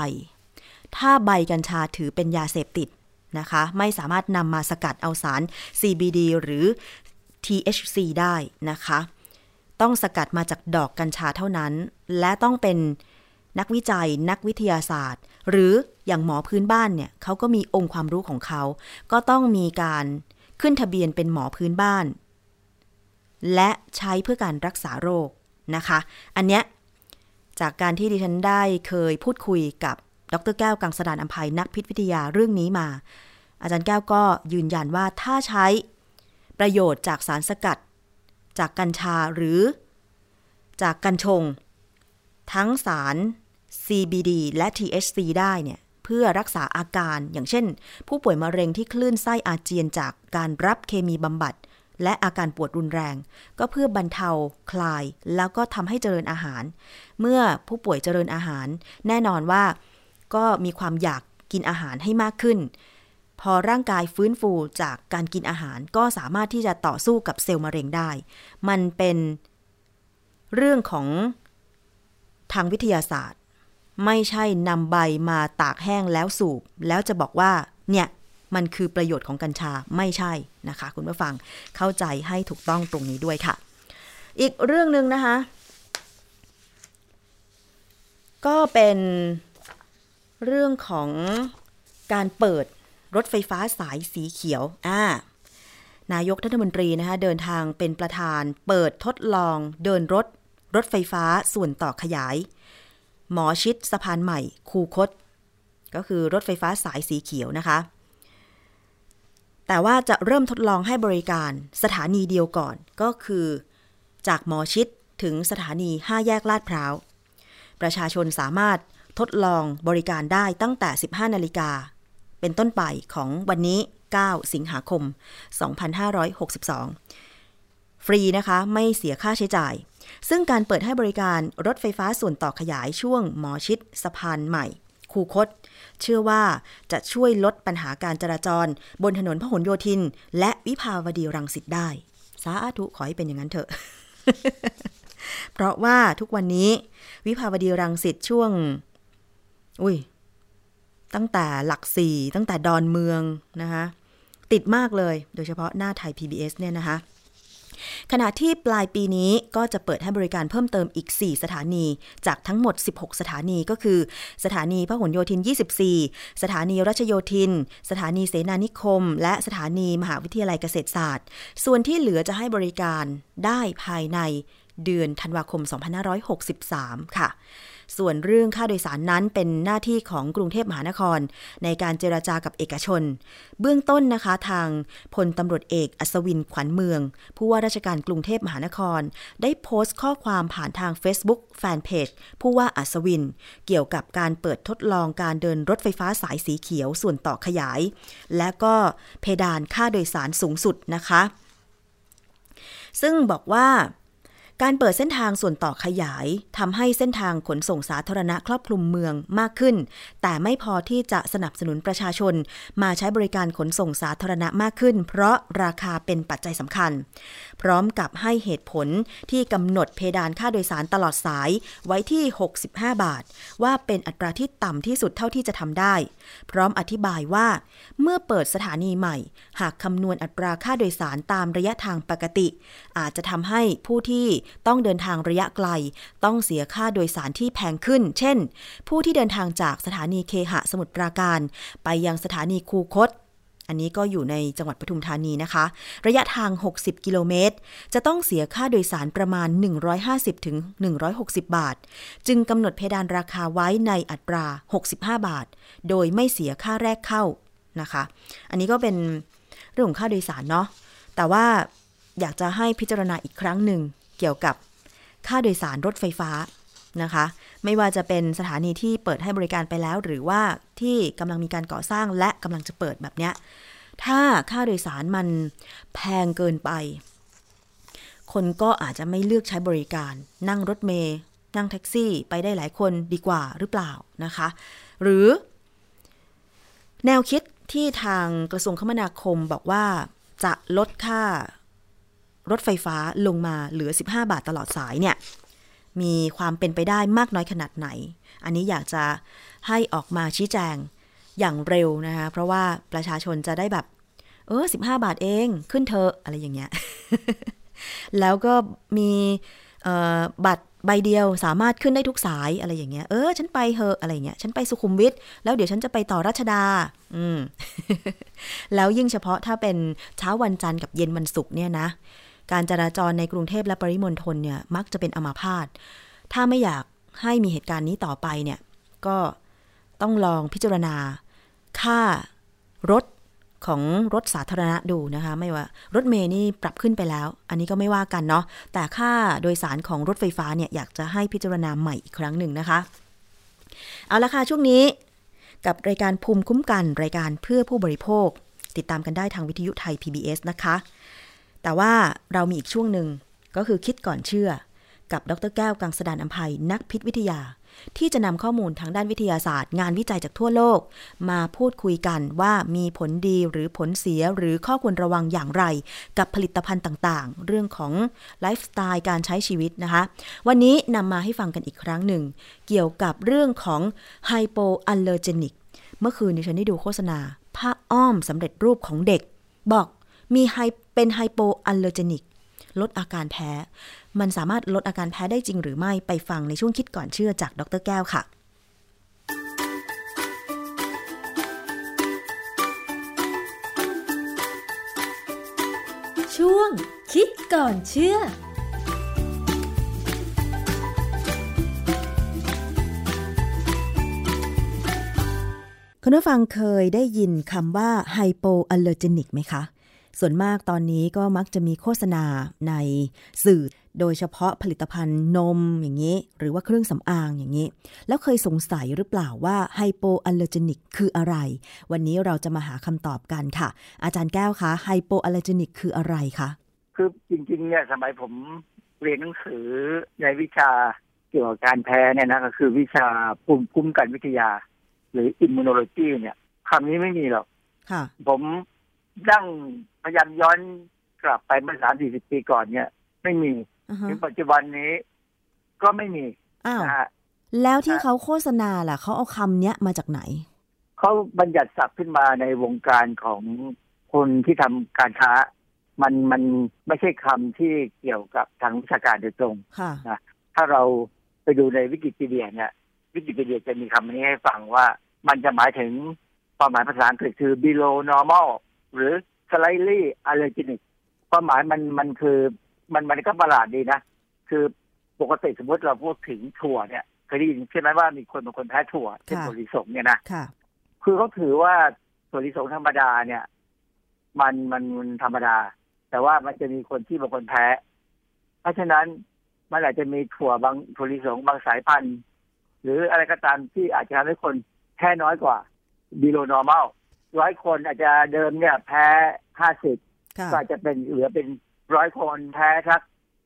ถ้าใบกัญชาถือเป็นยาเสพติดนะคะ ไม่สามารถนำมาสกัดเอาสาร CBD หรือ THC ได้นะคะ ต้องสกัดมาจากดอกกัญชาเท่านั้น และต้องเป็นนักวิจัยนักวิทยาศาสตร์ หรืออย่างหมอพื้นบ้านเนี่ยเขาก็มีองค์ความรู้ของเขา ก็ต้องมีการขึ้นทะเบียนเป็นหมอพื้นบ้าน และใช้เพื่อการรักษาโรคนะคะ อันเนี้ยจากการที่ดิฉันได้เคยพูดคุยกับ ดรแก้วกังสดานอัมภัยนักพิษวิทยาเรื่องนี้มา อาจารย์แก้วก็ยืนยันว่าถ้าใช้ประโยชน์จากสารสกัด จากกัญชาหรือ จากกัญชง ทั้งสาร CBD และ THC ได้เนี่ยเพื่อรักษาอาการอย่างเช่น ผู้ป่วยมะเร็งที่คลื่นไส้อาเจียนจากการรับเคมีบำบัด และอาการปวดรุนแรง ก็เพื่อบรรเทาคลาย แล้วก็ทำให้เจริญอาหาร เมื่อผู้ป่วยเจริญอาหาร แน่นอนว่า ก็มีความอยากกินอาหารให้มากขึ้น พอร่างกายฟื้นฟูจากการกินอาหารก็สามารถที่จะต่อสู้กับเซลล์มะเร็งได้ มันเป็นเรื่องของทางวิทยาศาสตร์ ไม่ใช่นำใบมาตากแห้งแล้วสูบ แล้วจะบอกว่าเนี่ยมันคือประโยชน์ของกัญชาไม่ใช่นะคะ คุณผู้ฟังเข้าใจให้ถูกต้องตรงนี้ด้วยค่ะ อีกเรื่องหนึ่งนะคะ ก็เป็น เรื่องของการเปิดรถไฟฟ้าสายสีเขียว อ่านายกรัฐมนตรีนะคะเดินทางเป็นประธาน เปิดทดลอง เดินรถ รถไฟฟ้าส่วนต่อขยาย หมอชิดสะพานใหม่ คูคต ก็คือรถไฟฟ้าสายสีเขียวนะคะ แต่ว่าจะเริ่มทดลองให้บริการสถานีเดียวก่อนก็คือ จากหมอชิดถึงสถานี 5 แยกลาดพร้าว ประชาชนสามารถ ทดลองบริการได้ตั้งแต่ 15 นาฬิกา เป็นต้นไปของวันนี้ 9 สิงหาคม 2562 ฟรีนะคะไม่เสียค่าใช้จ่าย ซึ่งการเปิดให้บริการรถไฟฟ้าส่วนต่อขยายช่วงหมอชิดสะพานใหม่ คูคต เชื่อว่าจะช่วยลดปัญหาการจราจร บนถนนพหลโยธิน และวิภาวดีรังสิตได้ สาธุขอให้เป็นอย่างนั้นเถอะเพราะว่าทุกวันนี้ วิภาวดีรังสิตช่วง อุ้ย ตั้งแต่หลักสี่ตั้งแต่ดอนเมืองนะคะติดมากเลยโดยเฉพาะหน้าไทย PBS เนี่ยนะคะ ขณะที่ปลายปีนี้ก็จะเปิดให้บริการเพิ่มเติมอีก 4 สถานี จากทั้งหมด 16 สถานีก็คือ สถานีพหลโยธิน 24 สถานีรัชโยธิน สถานีเสนานิคม และสถานีมหาวิทยาลัยเกษตรศาสตร์ ส่วนที่เหลือจะให้บริการได้ภายในเดือนธันวาคม 2563 ค่ะ ส่วนเรื่องค่าโดยสารนั้นเป็นหน้าที่ของกรุงเทพมหานคร ในการเจราจากับเอกชน เบื้องต้นนะคะทางพลตำรวจเอกอัศวินขวัญเมือง ผู้ว่าราชการกรุงเทพมหานคร ได้โพสต์ข้อความผ่านทาง Facebook แฟนเพจผู้ว่าอัศวิน เกี่ยวกับการเปิดทดลองการเดินรถไฟฟ้าสายสีเขียวส่วนต่อขยาย และก็เพดานค่าโดยสารสูงสุดนะคะ ซึ่งบอกว่า การเปิดเส้นทางส่วนต่อขยายทำให้เส้นทางขนส่งสาธารณะครอบคลุมเมืองมากขึ้น แต่ไม่พอที่จะสนับสนุนประชาชน มาใช้บริการขนส่งสาธารณะมากขึ้น เพราะราคาเป็นปัจจัยสำคัญ พร้อมกับให้เหตุผลที่กำหนดเพดานค่าโดยสารตลอดสายไว้ที่ 65 บาท ว่าเป็นอัตราที่ต่ำที่สุดเท่าที่จะทำได้ พร้อมอธิบายว่า เมื่อเปิดสถานีใหม่ หากคำนวณอัตราค่าโดยสารตามระยะทางปกติ อาจจะทำให้ผู้ที่ต้องเดินทางระยะไกล ต้องเสียค่าโดยสารที่แพงขึ้น เช่น ผู้ที่เดินทางจากสถานีเคหะสมุทรปราการ ไปยังสถานีคูคต อันนี้ก็อยู่ในจังหวัดปทุมธานีนะคะ ระยะทาง 60 กิโลเมตร จะต้องเสียค่าโดยสารประมาณ 150ถึง160บาท จึงกำหนดเพดานราคาไว้ในอัตรา 65 บาท โดยไม่เสียค่าแรกเข้านะคะ อันนี้ก็เป็นเรื่องของค่าโดยสารเนาะแต่ว่าอยากจะให้พิจารณาอีกครั้งหนึ่ง เกี่ยวกับค่าโดยสารรถไฟฟ้านะคะ ไม่ว่าจะเป็นสถานีที่เปิดให้บริการไปแล้ว หรือว่าที่กำลังมีการก่อสร้างและกำลังจะเปิดแบบเนี้ยถ้าค่าโดยสารมันแพงเกินไป คนก็อาจจะไม่เลือกใช้บริการ นั่งรถเมย์นั่งแท็กซี่ไปได้หลายคนดีกว่าหรือเปล่านะคะ หรือ แนวคิดที่ทางกระทรวงคมนาคมบอกว่าจะลดค่า รถไฟฟ้าลงมาเหลือ 15 บาทตลอดสายเนี่ยมีความเป็นไปได้มากน้อยขนาดไหน อันนี้อยากจะให้ออกมาชี้แจงอย่างเร็วนะคะ เพราะว่าประชาชนจะได้แบบ เออ15บาทเองขึ้นเถอะอะไรอย่างเงี้ย แล้วก็มีบัตรใบเดียวสามารถขึ้นได้ทุกสายอะไรอย่างเงี้ย เออ ฉันไปเถอะอะไรเงี้ย ฉันไปสุขุมวิท แล้วเดี๋ยวฉันจะไปต่อรัชดา อืม แล้วยิ่งเฉพาะถ้าเป็นเช้าวันจันทร์กับเย็นวันศุกร์เนี่ยนะ การจราจรในกรุงเทพและปริมณฑลเนี่ยมักจะเป็นอมาพาตถ้าไม่อยากให้มีเหตุการณ์นี้ต่อไปเนี่ยก็ต้องลองพิจารณา ค่ารถของรถสาธารณะดูนะคะ ไม่ว่ารถเมย์นี่ปรับขึ้นไปแล้ว อันนี้ก็ไม่ว่ากันเนาะแต่ค่าโดยสารของรถไฟฟ้าเนี่ยอยากจะให้พิจารณาใหม่อีกครั้งหนึ่งนะคะ เอาละค่ะช่วงนี้ กับรายการภูมิคุ้มกันรายการเพื่อผู้บริโภค ติดตามกันได้ทางวิทยุไทย PBS นะคะ แต่ว่าเรามีอีกช่วงหนึ่งก็คือคิดก่อนเชื่อ กับดรแก้วกังสดานอภัยนักพิษวิทยา ที่จะนำข้อมูลทางด้านวิทยาศาสตร์ งานวิจัยจากทั่วโลก มาพูดคุยกันว่ามีผลดีหรือผลเสียหรือข้อควรระวังอย่างไร กับผลิตภัณฑ์ต่างๆ เรื่องของไลฟ์สไตล์การใช้ชีวิตนะคะ วันนี้นำมาให้ฟังกันอีกครั้งหนึ่ง เกี่ยวกับเรื่องของ hypoallergenic เมื่อคืนดิฉันได้ดูโฆษณาผ้าอ้อมสำเร็จรูปของเด็ก บอกมีไฮ เป็น hypoallergenic ลดอาการแพ้ มันสามารถลดอาการแพ้ได้จริงหรือไม่ไปฟังในช่วงคิดก่อนเชื่อจากดรแก้วค่ะช่วงคิดก่อนเชื่อ คุณผู้ฟังเคยได้ยินคำว่า hypoallergenic ไหมคะ ส่วนมากตอนนี้ก็มักจะมีโฆษณาในสื่อ โดยเฉพาะผลิตภัณฑ์นมอย่างนี้ หรือว่าเครื่องสำอางอย่างนี้ แล้วเคยสงสัยหรือเปล่าว่า hypoallergenic คืออะไร วันนี้เราจะมาหาคำตอบกันค่ะ อาจารย์แก้วคะไฮโปอัลเลอร์เจนิกคืออะไรคะคือจริงๆเนี่ยสมัยผมเรียนหนังสือในวิชาเกี่ยวกับการแพ้เนี่ยนะก็คือวิชาภูมิคุ้มกันวิทยา หรืออิมมูโนโลจีเนี่ยคำนี้ไม่มีหรอกค่ะผม นั่งพยายามย้อนกลับไปเมื่อสามสี่สิบปีก่อนเนี่ย ไม่มีอือฮะถึงปัจจุบันนี้ ก็ไม่มีอ้าวนะฮะแล้วที่เขาโฆษณาล่ะเขาเอาคำเนี้ยมาจากไหน เขาบัญญัติศัพท์ขึ้นมาในวงการของคนที่ทำการค้า มันมันไม่ใช่คำที่เกี่ยวกับทางวิชาการโดยตรงค่ะถ้าเราไปดูในวิกิพีเดียเนี่ย วิกิพีเดียจะมีคำนี้ให้ฟังว่า มันจะหมายถึงความหมายภาษาอังกฤษคือ below normal หรือ slightly allergenic ความหมายมันมันคือมันมันก็ประหลาดดีนะ คือปกติสมมติเราพูดถึงถั่วเนี่ยเคยได้ยินใช่ไหมว่ามีคนบางคนแพ้ถั่วเช่นค่ะถั่วลิสงเนี่ยนะค่ะคือเขาถือว่าถั่วลิสงธรรมดาเนี่ย มันมันมันธรรมดา แต่ว่ามันจะมีคนที่บางคนแพ้ เพราะฉะนั้นมันอาจจะมีถั่วบางถั่วลิสงบางสายพันธุ์ หรืออะไรก็ตามที่อาจจะทำให้คนแพ้น้อยกว่า below normal ร้อยคนอาจจะเดิมเนี่ยแพ้ห้าสิบค่ะก็อาจจะเป็นเหลือเป็นร้อยคนแพ้สัก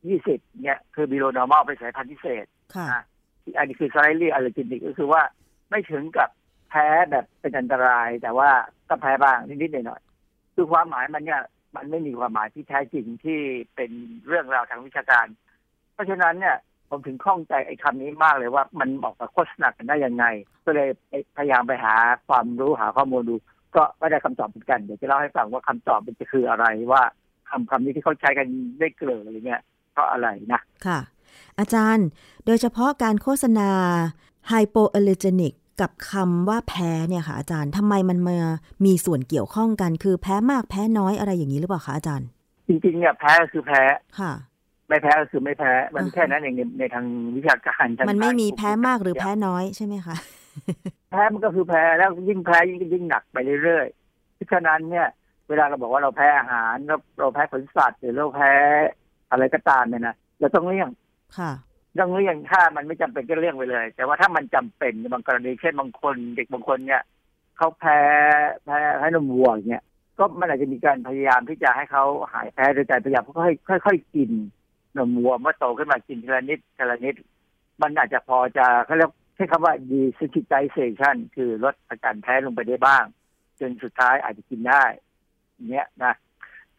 ยี่สิบเนี่ยคือ below normal เป็นสายพันธุ์พิเศษค่ะนะอันนี้คือ slightly allergenic ก็คือว่าไม่ถึงกับแพ้แบบเป็นอันตราย แต่ว่าก็แพ้บ้างนิดๆหน่อยๆคือความหมายมันเนี่ยมันไม่มีความหมายที่แท้จริงที่เป็นเรื่องราวทางวิชาการ เพราะฉะนั้นเนี่ยผมถึงข้องใจไอ้คำนี้มากเลยว่ามันออกมาโฆษณากันได้ยังไง ก็เลยไปพยายามไปหาความรู้หาข้อมูลดู ก็ไม่ได้คำตอบเหมือนกันเดี๋ยวจะเล่าให้ฟังว่าคำตอบมันจะคืออะไรว่าคำคำนี้ที่เขาใช้กันได้เกลืออะไรเงี้ยเพราะอะไรนะค่ะ อาจารย์ โดยเฉพาะการโฆษณาไฮโปอ l ล r g e n i c กับคำว่าแพ้เนี่ยค่ะอาจารย์ทำไมมันมามีส่วนเกี่ยวข้องกัน คือแพ้มากแพ้น้อยอะไรอย่างนี้หรือเปล่าคะอาจารย์ จริงๆเนี่ยแพ้ก็คือแพ้ค่ะ ไม่แพ้ก็คือไม่แพ้มันอ่าแค่นั้นเองในในทางวิชาการทางมันไม่มีการแพ้มากหรือแพ้น้อยใช่ไหมคะ แพ้มันก็คือแพ้แล้วยิ่งแพ้ยิ่งยิ่งหนักไปเรื่อยๆเพราะฉะนั้นเนี่ย เวลาเราบอกว่าเราแพ้อาหารเราเราแพ้ผลสัตว์หรือเราแพ้อะไรก็ตามเนี่ยนะเราต้องเลี่ยงค่ะต้องเลี่ยงถ้ามันไม่จำเป็นก็เลี่ยงไปเลย แต่ว่าถ้ามันจำเป็นในบางกรณีเช่นบางคน เด็กบางคนเนี่ยเขาแพ้แพ้แพ้นมวัวอย่างเงี้ยก็มันอาจจะมีการพยายามที่จะให้เขาหายแพ้โดยการพยายามค่อยๆค่อยๆกินนมวัวเมื่อโตขึ้นมากินทีละนิดทีละนิด มันอาจจะพอจะเขาเรียกใช้คำว่า desensitization คือลดอาการแพ้ลงไปได้บ้าง จนสุดท้ายอาจจะกินได้อย่างเงี้ยนะ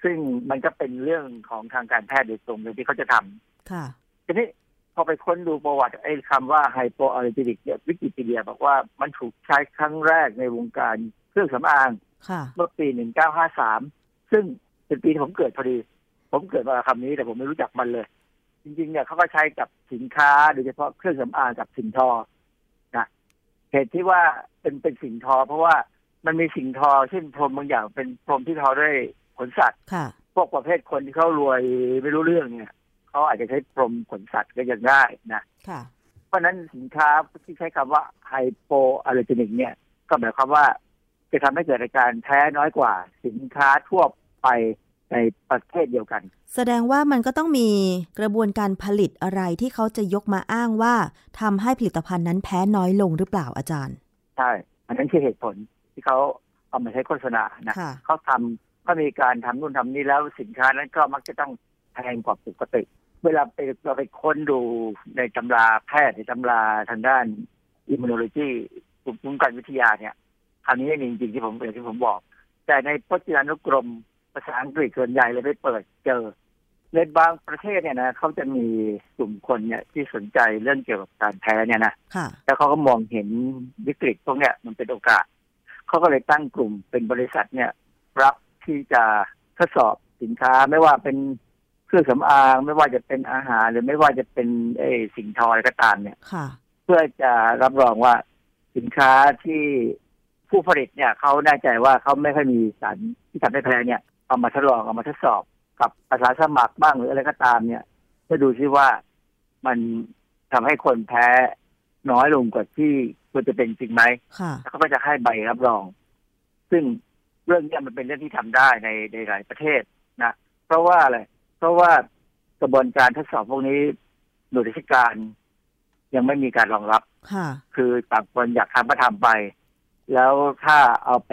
ซึ่งมันก็เป็นเรื่องของทางการแพทย์โดยตรงเลยที่เขาจะทำค่ะทีนี้พอไปค้นดูประวัติไอ้คำว่าไฮโปอ l ล r g e n i c เนี่ยวิกิพีเดียบอกว่ามันถูกใช้ครั้งแรกในวงการเครื่องสำอางค่ะเมื่อปี 1953 ซึ่งเป็นปีที่ผมเกิดพอดี ผมเกิดมาคำนี้แต่ผมไม่รู้จักมันเลย จริงๆเนี่ยเขาก็ใช้กับสินค้าโดยเฉพาะเครื่องสำอางกับสิ่งทอนะ เหตุที่ว่าเป็นเป็นสิ่งทอ เพราะว่ามันมีสิ่งทอเช่นพรมบางอย่างเป็นพรมที่ทอด้วยขนสัตว์ค่ะพวกประเภทคนที่เขารวยไม่รู้เรื่องเนี่ยเขาอาจจะใช้พรมขนสัตว์ก็ยังได้นะค่ะเพราะฉะนั้นสินค้าที่ใช้คำว่าไฮโปอ l ล r g e n i c เนี่ย ก็หมายความว่าจะทำให้เกิดอาการแพ้น้อยกว่าสินค้าทั่วไป ในประเทศเดียวกัน แสดงว่ามันก็ต้องมีกระบวนการผลิตอะไรที่เขาจะยกมาอ้างว่าทำให้ผลิตภัณฑ์นั้นแพ้น้อยลงหรือเปล่าอาจารย์ ใช่ อันนั้นคือเหตุผลที่เขาเอามาใช้โฆษณานะค่ะเขาทำก็มีการทำนู่นทำนี่แล้วสินค้านั้นก็มักจะต้องแพงกว่าปกติ เวลาไปเราไปค้นดูในตำราแพทย์ในตำราทางด้านอิมมูโนโลจีภูมิคุ้มกันวิทยาเนี่ยคำนี้ไม่มีจริงๆที่ผมอย่างที่ผมบอก แต่ในพจนานุกรม ภาษาอังกฤษส่วนใหญ่เลยไปเปิดเจอ ในบางประเทศเนี่ยนะเขาจะมีกลุ่มคนเนี่ยที่สนใจเรื่องเกี่ยวกับการแพ้เนี่ยนะค่ะแล้วเขาก็มองเห็นวิกฤตพวกเนี้ยมันเป็นโอกาสเขาก็เลยตั้งกลุ่มเป็นบริษัทเนี่ย รับที่จะทดสอบสินค้าไม่ว่าเป็นเครื่องสำอางไม่ว่าจะเป็นอาหาร หรือไม่ว่าจะเป็นไอ้สิ่งทออะไรก็ตามเนี่ยค่ะเพื่อจะรับรองว่าสินค้าที่ผู้ผลิตเนี่ยเขาแน่ใจว่าเขาไม่ค่อยมีสารที่ทำให้แพ้เนี่ย เอามาทดลองเอามาทดสอบกับอาสาสมัครบ้างหรืออะไรก็ตามเนี่ยเพื่อดูซิว่ามันทำให้คนแพ้น้อยลงกว่าที่ควรจะเป็นจริงไหมค่ะแล้วเขาก็จะให้ใบรับรอง ซึ่งเรื่องเนี้ยมันเป็นเรื่องที่ทำได้ในในหลายประเทศนะ เพราะว่าอะไร เพราะว่ากระบวนการทดสอบพวกนี้หน่วยราชการ ยังไม่มีการรองรับค่ะคือต่างคนอยากทำก็ทำไป แล้วถ้าเอาไป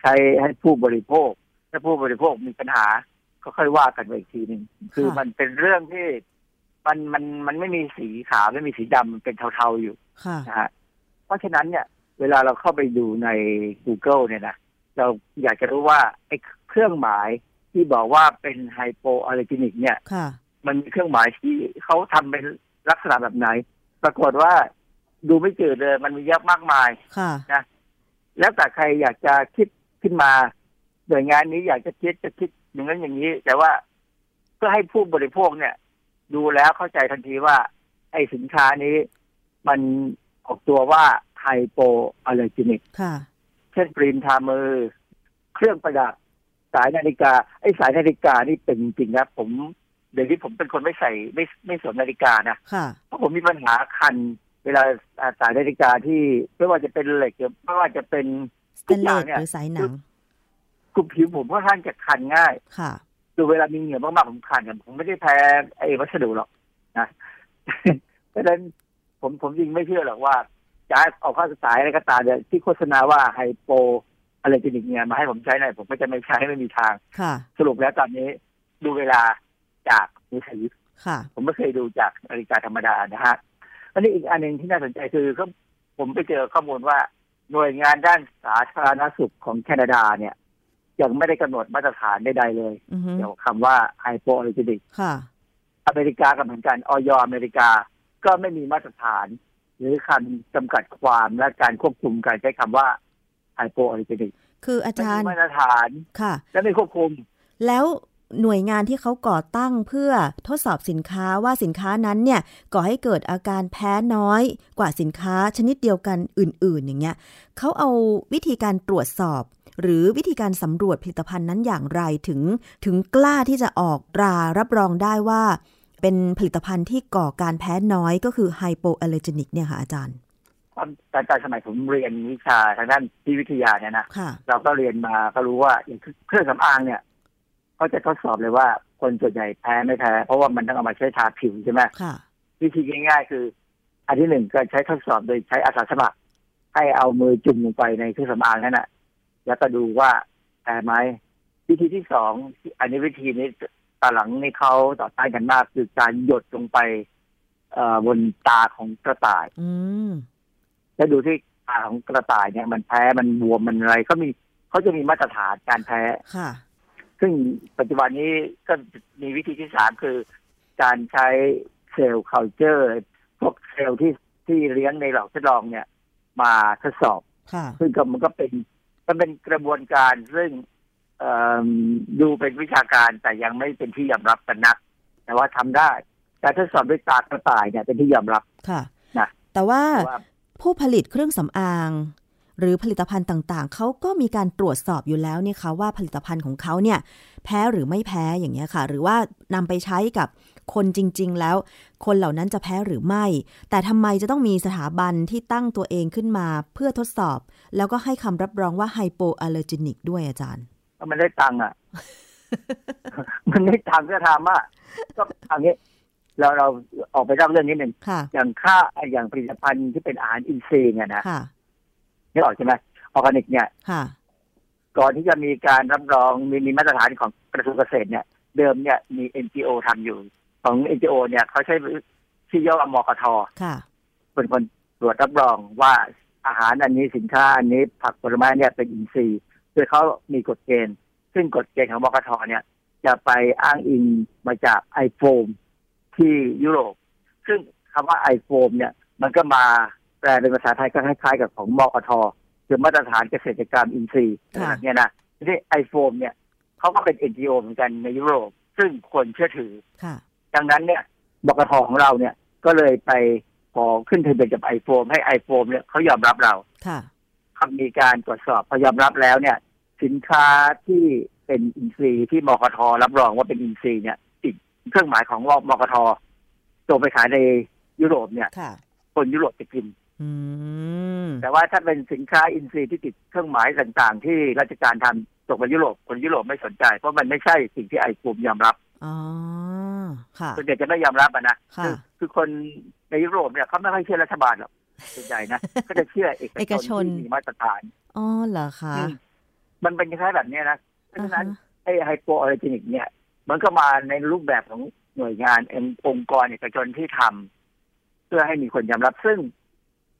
ใช้ให้ผู้บริโภค ถ้าผู้บริโภคมีปัญหาก็ค่อยว่ากันไปอีกทีหนึ่งคือค่ะมันเป็นเรื่องที่มันมันมันไม่มีสีขาวไม่มีสีดำมันเป็นเทาๆอยู่ค่ะนะฮะเพราะฉะนั้นเนี่ย เวลาเราเข้าไปดูใน Google เนี่ยนะเราอยากจะรู้ว่าไอ้เครื่องหมายที่บอกว่าเป็นไฮโปอ l ล r g e n i c เนี่ยค่ะมันมีเครื่องหมายที่เขาทำเป็นลักษณะแบบไหน ปรากฏว่าดูไม่เจอเลย มันมีเยอะมากมายค่ะแล้วแต่ใครอยากจะคิดขึ้นมา หน่วยงานนี้อยากจะคิดจะคิดอย่างนั้นอย่างนี้ แต่ว่าเพื่อให้ผู้บริโภคเนี่ย ดูแล้วเข้าใจทันทีว่า ไอ้สินค้านี้มันออกตัวว่าไฮโปอ l ล r g e n i c ค่ะเช่นปรินทามือ เครื่องประดับสายนาฬิกา ไอ้สายนาฬิกานี่เป็นจริงๆนะผมเดี๋ยวนี้ผมเป็นคนไม่ใส่ไม่ไม่สวมนาฬิกานะค่ะเพราะผมมีปัญหาคัน เวลาอ่าสายนาฬิกาที่ไม่ว่าจะเป็นเหล็กหรือไม่ว่าจะเป็นสเตนเลสหรือสายหนัง กลุ่มผิวผมค่อนข้างจะคันง่าย ค่ะดูเวลามีเหงื่อมากๆผมคันกันผมไม่ได้แพ้ไอ้วัสดุหรอกนะเพราะฉะนั้นผมผมจริงไม่เชื่อหรอกว่าจะเอาข้าวสายอะไรก็ตามเนี่ยที่โฆษณาว่าไฮโปอะไรจนิกเนี่ยมาให้ผมใช้หน่อยผมก็จะไม่ใช้ไม่มีทางค่ะสรุปแล้วตอนนี้ดูเวลาจากมือถือค่ะผมไม่เคยดูจากนาฬิกาธรรมดานะฮะอันนี้อีกอันหนึ่งที่น่าสนใจคือก็ผมไปเจอข้อมูลว่าหน่วยงานด้านสาธารณสุขของแคนาดาเนี่ย ยังไม่ได้กำหนดมาตรฐานใดๆเลยอือฮึเกี่ยวกับคำว่าไฮโปอ l ล r g e n i c ค่ะอเมริกากับเหมือนกันออยอเมริกาก็ไม่มีมาตรฐาน หรือคำจำกัดความและการควบคุมการใช้คำว่าไฮโปอ l ล r g e n i c คืออาไม่จารมีย์มาตรฐานค่ะ และไม่ควบคุม แล้วหน่วยงานที่เขาก่อตั้งเพื่อทดสอบสินค้าว่าสินค้านั้นเนี่ยก่อให้เกิดอาการแพ้น้อยกว่าสินค้าชนิดเดียวกันอื่น ๆ อย่างเงี้ยเขาเอาวิธีการตรวจสอบ หรือวิธีการสำรวจผลิตภัณฑ์นั้นอย่างไรถึง ถึงกล้าที่จะออกตรารับรองได้ว่า เป็นผลิตภัณฑ์ที่ก่อการแพ้น้อยก็คือไฮโปอ l เลอร์เจนิกเนี่ยค่ะอาจารย์ตอนตอนตอนสมัยผมเรียนวิชาทางด้านที่วิทยาเนี่ยนะค่ะเราก็เรียนมาก็รู้ว่าอย่างเครื่องสำอางเนี่ยเขาจะทดสอบเลยว่าคนส่วนใหญ่แพ้ไม่แพ้เพราะว่ามันต้องเอามาใช้ทาผิวใช่ไหมค่ะวิธีง่ายๆ คือ อันที่หนึ่งก็ใช้ทดสอบโดยใช้อาสาสมัครให้เอามือจุ่มลงไปในเครื่องสำอางนั่นแหะ แล้วก็ดูว่าแพ้ไหมวิธีที่สองอันนี้วิธีนี้ตอนหลังนี่เขาต่อต้านกันมากคือการหยดลงไปเอ่อบนตาของกระต่าย อืมแล้วดูที่ตาของกระต่ายเนี่ย มันแพ้มันบวมมันอะไรเขามีเขาจะมีมาตรฐานการแพ้ค่ะ ซึ่งปัจจุบันนี้ก็มีวิธีที่สามคือ การใช้เซลล์ culture พวกเซลล์ที่ที่เลี้ยงในหลอดทดลองเนี่ย มาทดสอบ ค่ะ ซึ่งก็มันก็เป็น มันเป็นกระบวนการซึ่งเอิ่มดูเป็นวิชาการแต่ยังไม่เป็นที่ยอมรับกันนัก แต่ว่าทำได้ การทดสอบด้วยตากระต่ายเนี่ยเป็นที่ยอมรับค่ะนะแต่ว่าเพราะว่าผู้ผลิตเครื่องสำอาง หรือผลิตภัณฑ์ต่างๆ เขาก็มีการตรวจสอบอยู่แล้วเนี่ยคะว่าผลิตภัณฑ์ของเขาเนี่ย แพ้หรือไม่แพ้อย่างเงี้ยค่ะ หรือว่านำไปใช้กับคนจริง ๆ แล้ว คนเหล่านั้นจะแพ้หรือไม่ แต่ทำไมจะต้องมีสถาบันที่ตั้งตัวเองขึ้นมา เพื่อทดสอบ แล้วก็ให้คำรับรองว่าไฮโปอ l เลอร์จินิกด้วยอาจารย์ก็มันได้ตังค์อะ มันได้ตังค์ก็ทำอะก็เอันนี้เราเราออกไปเล่าเรื่องนี้หนึ่งค่ะอย่างค่าอย่างผลิตภัณฑ์ที่เป็นอาหารอินทรีย์เนี่ยนะค่ะนี่ออกใช่ไหมออร์แกนิกเนี่ยค่ะก่อนที่จะมีการรับรองมีมีมาตรฐานของกระทรวงเกษตรเนี่ย เดิมเนี่ยมี NGO ทำอยู่ ของ NGO เนี่ยเขาใช้ชื่อย่อว่ามกทค่ะเป็นคนตรวจรับรองว่า อาหารอันนี้สินค้าอันนี้ผักผลไม้เนี่ยเป็นอินทรีย์โดยเขามีกฎเกณฑ์ ซึ่งกฎเกณฑ์ของมกทเนี่ย จะไปอ้างอิงมาจาก IFOAM ที่ยุโรป ซึ่งคำว่า IFOAM เนี่ย มันก็มาแปลเป็นภาษาไทยก็คล้ายๆ กับของมกทคือมาตรฐานเกษตรกรรมอินทรีย์ค่ะเนี่ยนะทีนี้ไอโฟมเนี่ยเขาก็เป็น NGO เหมือนกันในยุโรป ซึ่งคนเชื่อถือค่ะดังนั้นเนี่ยบกทของเราเนี่ยก็เลยไป ขอขึ้นทะเบียนกับไอโฟมให้ไอโฟมเนี่ยเขายอมรับเราค่ะเขามีการตรวจสอบพอยอมรับแล้วเนี่ย สินค้าที่เป็นอินทรีย์ที่มกทรับรองว่าเป็นอินทรีย์เนี่ยติดเครื่องหมายของมกทตัวไปขายในยุโรปเนี่ยค่ะคนยุโรปจะกินอืมแต่ว่าถ้าเป็นสินค้าอินทรีย์ที่ติดเครื่องหมายต่างๆ ที่ราชการทำตกไปยุโรปคนยุโรปไม่สนใจ เพราะมันไม่ใช่สิ่งที่ไอโฟมยอมรับอ๋อค่ะส่วนใหญ่จะไม่ยอมรับอะนะค่ะอคือคน ในยุโรปเนี่ยเขาไม่ค่อยเชื่อรัฐบาลหรอกส่วนใหญ่นะก็จะเชื่อเอกเอกชนที่มีมาตรฐานอ๋อเหรอคะอืมมันเป็นคล้ายๆแบบเนี้ยนะเพราะฉะนั้นอ่าฮะไอ้ hypoallergenic เนี่ย มันก็มาในรูปแบบของหน่วยงานเององค์กรเอกชนที่ทำเพื่อให้มีคนยอมรับซึ่ง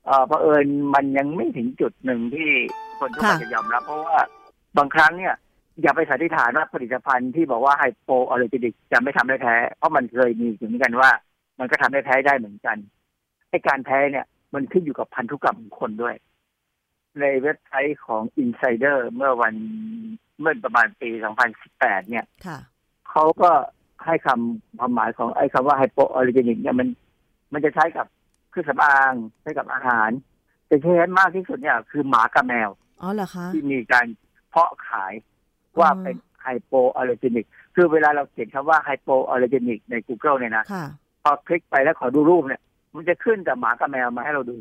เอ่อเผอิญมันยังไม่ถึงจุดหนึ่งที่คนทุกคนค่ะจะยอมรับ เพราะว่าบางครั้งเนี่ย อย่าไปสันนิษฐานว่าผลิตภัณฑ์ที่บอกว่า hypoallergenic จะไม่ทำให้แพ้เพราะมันเคยมีอยู่เหมือนกันว่า มันก็ทำให้แพ้ได้เหมือนกันไอ้การแพ้เนี่ย มันขึ้นอยู่กับพันธุกรรมของคนด้วย ในเว็บไซต์ของ Insider เมื่อวันเมื่อประมาณปี 2018 เนี่ยค่ะเขาก็ให้คำความหมายของไอ้คำว่า hypoallergenic เนี่ยมันมันจะใช้กับเครื่องสำอางใช้กับอาหารแต่ที่เห็นมากที่สุดเนี่ย คือหมากับแมวอ๋อเหรอคะที่มีการเพาะขายว่าอ๋อเป็น hypoallergenic คือเวลาเราเขียนคำว่า hypoallergenic ใน Google เนี่ยนะค่ะพ อคลิกไปแล้วขอดูรูปเนี่ย มันจะขึ้นแต่หมากับแมวมาให้เราดู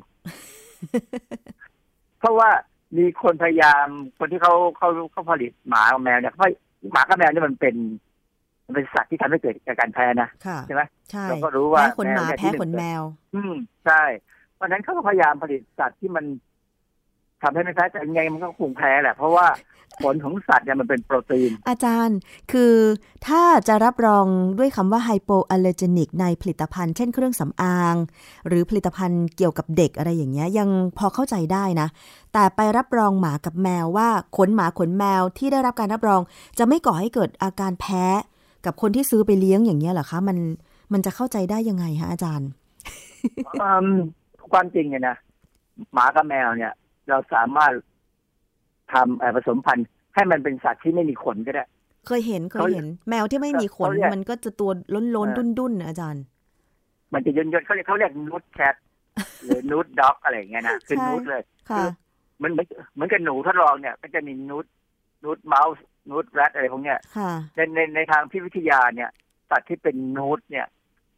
เพราะว่ามีคนพยายามคนที่เขาเขาเขาผลิตหมากับแมวเนี่ยเพราะหมากับแมวเนี่ยมันเป็น มันเป็นสัตว์ที่ทำให้เกิดการแพ้นะค่ะใช่ไหมใช่เราก็รู้ว่าแพ้ขนหมาแมวเนี่ยแพ้ที่ขนแมว อืมใช่เพราะฉะนั้นเขาก็พยายามผลิตสัตว์ที่มัน ทำให้ไม่แพ้แต่ยังไงมันก็คงแพ้แหละ เพราะว่าผลของสัตว์เนี่ยมันเป็นโปรตีน อาจารย์คือถ้าจะรับรองด้วยคำว่าไฮโปอ l เลอร์เจนิกในผลิตภัณฑ์ เช่นเครื่องสำอาง หรือผลิตภัณฑ์เกี่ยวกับเด็กอะไรอย่างเงี้ยยังพอเข้าใจได้นะ แต่ไปรับรองหมากับแมวว่าขนหมาขนแมวที่ได้รับการรับรอง จะไม่ก่อให้เกิดอาการแพ้ กับคนที่ซื้อไปเลี้ยงอย่างเงี้ยเหรอคะมันมันจะเข้าใจได้ยังไงฮะอาจารย์อืมความจริงเนี่ยนะหมากับแมวเนี่ย เราสามารถทำเอ่อผสมพันธุ์ให้มันเป็นสัตว์ที่ไม่มีขนก็ได้ เคยเห็นเคยเขาเห็น แมวที่ไม่มีขนเขาเรียกมันก็จะตัวล้นล้นเออดุนดุนๆนะอาจารย์ มันจะยนยนๆเขาเรียกเขาเรียกนูดแคทหรือนูดด็อกอะไรอย่างเงี้ยนะคือใช่นูดเลยค่ะมันเหมือนเหมือนกับหนูทดลองเนี่ย ก็จะมีนูดนูดเมาส์นูดแรดอะไรพวกเนี้ยค่ะในในในทางพิษวิทยาเนี่ย สัตว์ที่เป็นนูดเนี่ย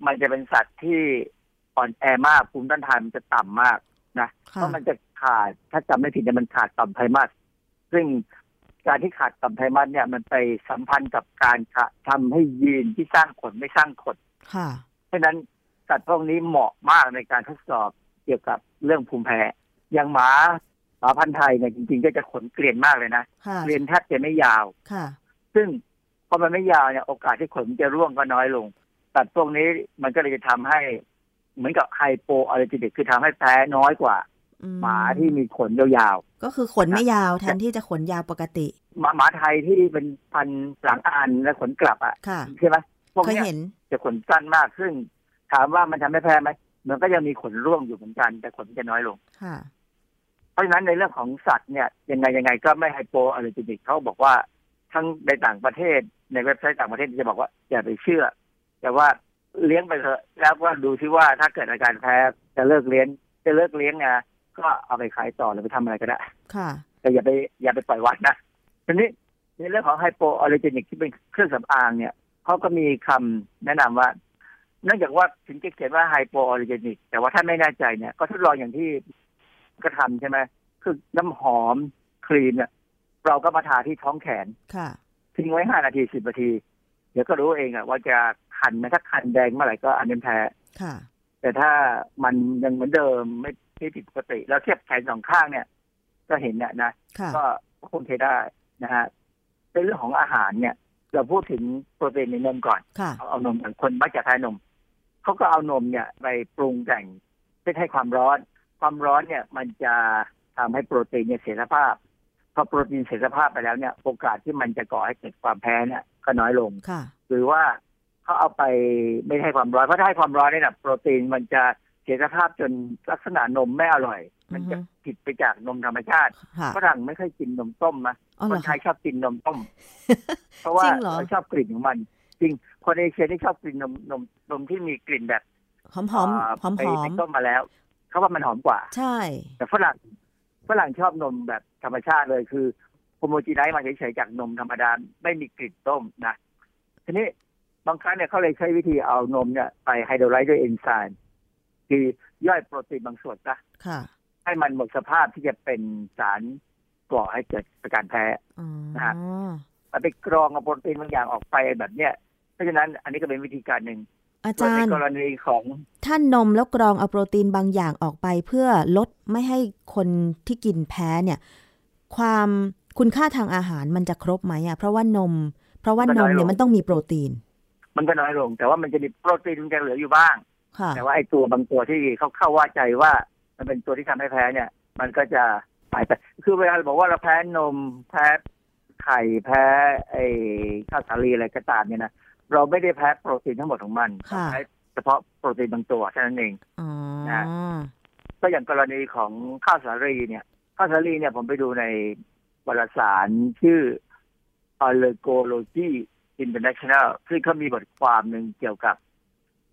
มันจะเป็นสัตว์ที่อ่อนแอมากภูมิต้านทานมันจะต่ำมากนะเพค่ะราะมันจะ ขาด ถ้าจำไม่ผิดเนี่ยมันขาดต่อมไทมัสซึ่งการที่ขาดต่อมไทมัสเนี่ยมันไปสัมพันธ์กับการขาดทำให้ยีนที่สร้างขนไม่สร้างขนค่ะเพราะฉะนั้นสัตว์พวกนี้เหมาะมากในการทดสอบเกี่ยวกับเรื่องภูมิแพ้อย่างหมาหมาพันธุ์ไทยเนี่ยจริงๆ ก็จะขนเกลียนมากเลยนะค่ะเกลียนแทบจะไม่ยาวค่ะ ซึ่งพอมันไม่ยาวเนี่ยโอกาสที่ขนมันจะร่วงก็น้อยลงสัตว์พวกนี้มันก็เลยจะทำให้เหมือนกับ hypoallergenic คือทำให้แพ้น้อยกว่าอื หมาที่มีขนยาวก็คือขนไม่ยาวแทนที่จะขนยาวปกติๆหมาหมาไทยที่เป็นพันธุ์หลังอานและขนกลับอะค่ะใช่ไหมพวกเคยเนี้ยเห็นจะขนสั้นมากซึ่งถามว่ามันทำให้แพ้ไหมมันก็ยังมีขนร่วงอยู่เหมือนกันแต่ขนจะน้อยลงค่ะเพราะฉะนั้นในเรื่องของสัตว์เนี่ย ยังไงยังไงก็ไม่ hypoallergenic เขาบอกว่าทั้งในต่างประเทศในเว็บไซต์ต่างประเทศจะบอกว่าอย่าไปเชื่อ แต่ว่าเลี้ยงไปเถอะแล้วก็ดูซิว่าถ้าเกิดอาการแพ้จะเลิกเลี้ยงจะเลิกเลี้ยงไง ก็เอาไปขายต่อหรือไปทำอะไรก็ได้ ค่ะ แต่อย่าไปอย่าไปปล่อยวัดนะทีนี้ในเรื่องของ hypoallergenic ที่เป็นเครื่องสำอางเนี่ยเขาก็มีคำแนะนำว่าเนื่องจากว่าถึงจะเขียนว่า hypoallergenic แต่ว่าถ้าไม่แน่ใจเนี่ย ก็ทดลองอย่างที่ก็ทำใช่ไหมคือน้ำหอมครีมเนี่ยเราก็มาทาที่ท้องแขนค่ะทิ้งไว้ห้านาทีสิบนาที เดี๋ยวก็รู้เองอะว่าจะคันไหมถ้าคันแดงเมื่อไหร่ก็อันนี้แพ้ค่ะ แต่ถ้ามันยังเหมือนเดิมไม่ ไม่ผิดปกติ แล้วเทียบแขนสองข้างเนี่ย ก็เห็นเนี่ยนะค่ะก็คงใช้ได้นะฮะในเรื่องของอาหารเนี่ย เราพูดถึงโปรตีนในนมก่อนค่ะเอาเอานมอย่างคนมักจะแพ้นมเขาก็เอานมเนี่ยไปปรุงแต่งเพื่อให้ความร้อน ความร้อนเนี่ย มันจะทำให้โปรตีนเนี่ยเสียสภาพพอโปรตีนเสียสภาพไปแล้วเนี่ย โอกาสที่มันจะก่อให้เกิดความแพ้เนี่ย ก็น้อยลงค่ะหรือว่าเขาเอาไปไม่ให้ความร้อนเพราะถ้าให้ความร้อนเนี่ยนะโปรตีนมันจะ เสียสภาพจนลักษณะนมไม่อร่อย มันจะอือฮึผิดไปจากนมธรรมชาติค่ะฝรั่งไม่ค่อยกินนมต้มนะอ๋อคเหรนอไทคะยชอบกินนมต้ม เพราะว่าจริงเหรอเราชอบกลิ่นของมัน จริงคนเอเชียที่ชอบกินนมนมนมที่มีกลิ่นแบบหอมหอมาหอมไปหอไปมต้มมาแล้วเขาว่ามันหอมกว่า ใช่ แต่ฝรั่งฝรั่งชอบนมแบบธรรมชาติเลยคือ homogenize มาเฉยๆจากนมธรรมดาไม่มีกลิ่นต้มนะทีนี้บางครั้งเนี่ยเขาเลยใช้วิธีเอานมเนี่ยไป hydrolyze ด้วยเอนไซม์ คือย่อยโปรตีนบางส่วนนะค่ะให้มันหมดสภาพที่จะเป็นสารก่อให้เกิดอาการแพ้อ๋อนะฮะมันไปกรองเอาโปรตีนบางอย่างออกไปแบบเนี้ยเพราะฉะนั้นอันนี้ก็เป็นวิธีการหนึ่งอาส่วนจารในย์กรณีของท่านนมแล้วกรองเอาโปรตีนบางอย่างออกไป เพื่อลดไม่ให้คนที่กินแพ้เนี่ย ความคุณค่าทางอาหารมันจะครบไหมอะเพราะว่านม เพราะว่านมเนี่ยมันต้องมีโปรตีน มันก็น้อยลง แต่ว่ามันจะมีโปรตีนมันจะเหลืออยู่บ้างค่ะ แต่ว่าไอ้ตัวบางตัวที่เขาเข้าว่าใจว่า มันเป็นตัวที่ทำให้แพ้เนี่ย มันก็จะหายไปคือเวลาเราบอกว่าเราแพ้นมแพ้ไข่แพ้ไอ้ข้าวสาลีอะไรก็ตามเนี่ยนะเราไม่ได้แพ้โปรตีนทั้งหมดของมันค่ะเราแพ้เฉพาะโปรตีนบางตัวแค่นั้นเองอ๋อนะก็อย่างกรณีของข้าวสาลีเนี่ยข้าวสาลีเนี่ยผมไปดูในวารสารชื่อ Allergology International ซึ่งเขามีบทความหนึ่งเกี่ยวกับ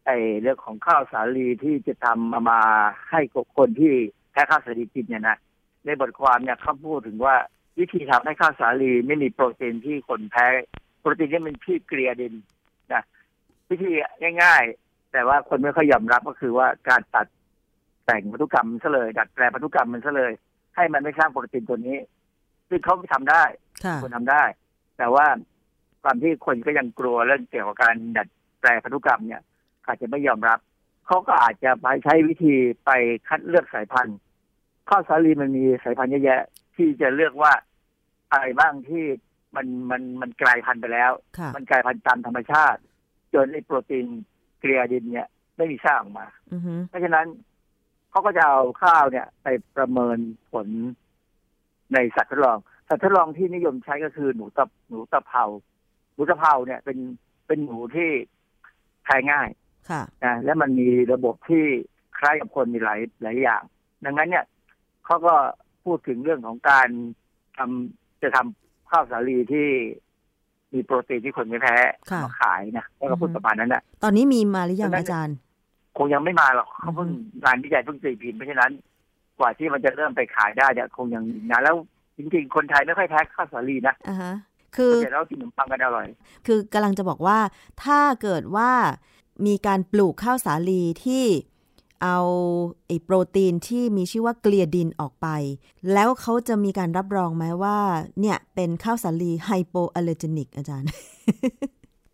ไอ้เรื่องของข้าวสาลีที่จะทำมามาให้กับคนที่แพ้ข้าวสาลีกินเนี่ยนะในบทความเนี่ยเขาพูดถึงว่าวิธีทำให้ข้าวสาลีไม่มีโปรตีนที่คนแพ้ โปรตีนที่มันชื่อเกลียดินนะวิธีง่าย ๆ แต่ว่าคนไม่ค่อยยอมรับก็คือว่าการตัดแต่งพันธุกรรมมันซะเลย ดัดแปลงพันธุกรรมมันซะเลย ให้มันไม่สร้างโปรตีนตัวนี้ ซึ่งเขาทำได้ค่ะคนทำได้ แต่ว่าความที่คนก็ยังกลัวเรื่องเกี่ยวกับการดัดแปลงพันธุกรรมเนี่ย อาจจะไม่ยอมรับ เขาก็อาจจะไปใช้วิธีไปคัดเลือกสายพันธุ์ ข้าวสาลีมันมีสายพันธุ์เยอะแยะ ที่จะเลือกว่าอะไรบ้างที่มันมันมันกลายพันธุ์ไปแล้วค่ะมันกลายพันธุ์ตามธรรมชาติ จนไอ้โปรตีนเกลียดินเนี่ยไม่มีสร้างออกมาอือฮึเพราะฉะนั้นเขาก็จะเอาข้าวเนี่ย ไปประเมินผลในสัตว์ทดลอง สัตว์ทดลองที่นิยมใช้ก็คือหนูตะหนูตะเภาหนูตะเภาเนี่ยเป็นเป็นหนูที่แพ้ง่าย ค่ะนะและมันมีระบบที่คล้ายกับคนมีหลายหลายอย่าง ดังนั้นเนี่ยเขาก็พูดถึงเรื่องของการทำจะทำข้าวสาลีที่มีโปรตีนที่คนไม่แพ้ค่ะมาขายนะแล้วก็พูดอือฮึประมาณนั้นนะตอนนี้มีมาหรือยังเพราะฉะนั้นอาจารย์ คงยังไม่มาหรอกเขาเพิ่งอืมงานวิจัยเพิ่งตีพิมพ์เพราะฉะนั้น กว่าที่มันจะเริ่มไปขายได้เนี่ยคงยังอีกนานแล้วจริงๆ คนไทยไม่ค่อยแพ้ข้าวสาลีนะอ่าฮะคือเดี๋ยวเรากินขนมปังกันอร่อย คือกำลังจะบอกว่าถ้าเกิดว่า มีการปลูกข้าวสาลีที่เอาไอ้โปรตีนที่มีชื่อว่าเกลียดินออกไป แล้วเขาจะมีการรับรองไหมว่า เนี่ยเป็นข้าวสาลีไฮโปอัลเลอร์เจนิก อาจารย์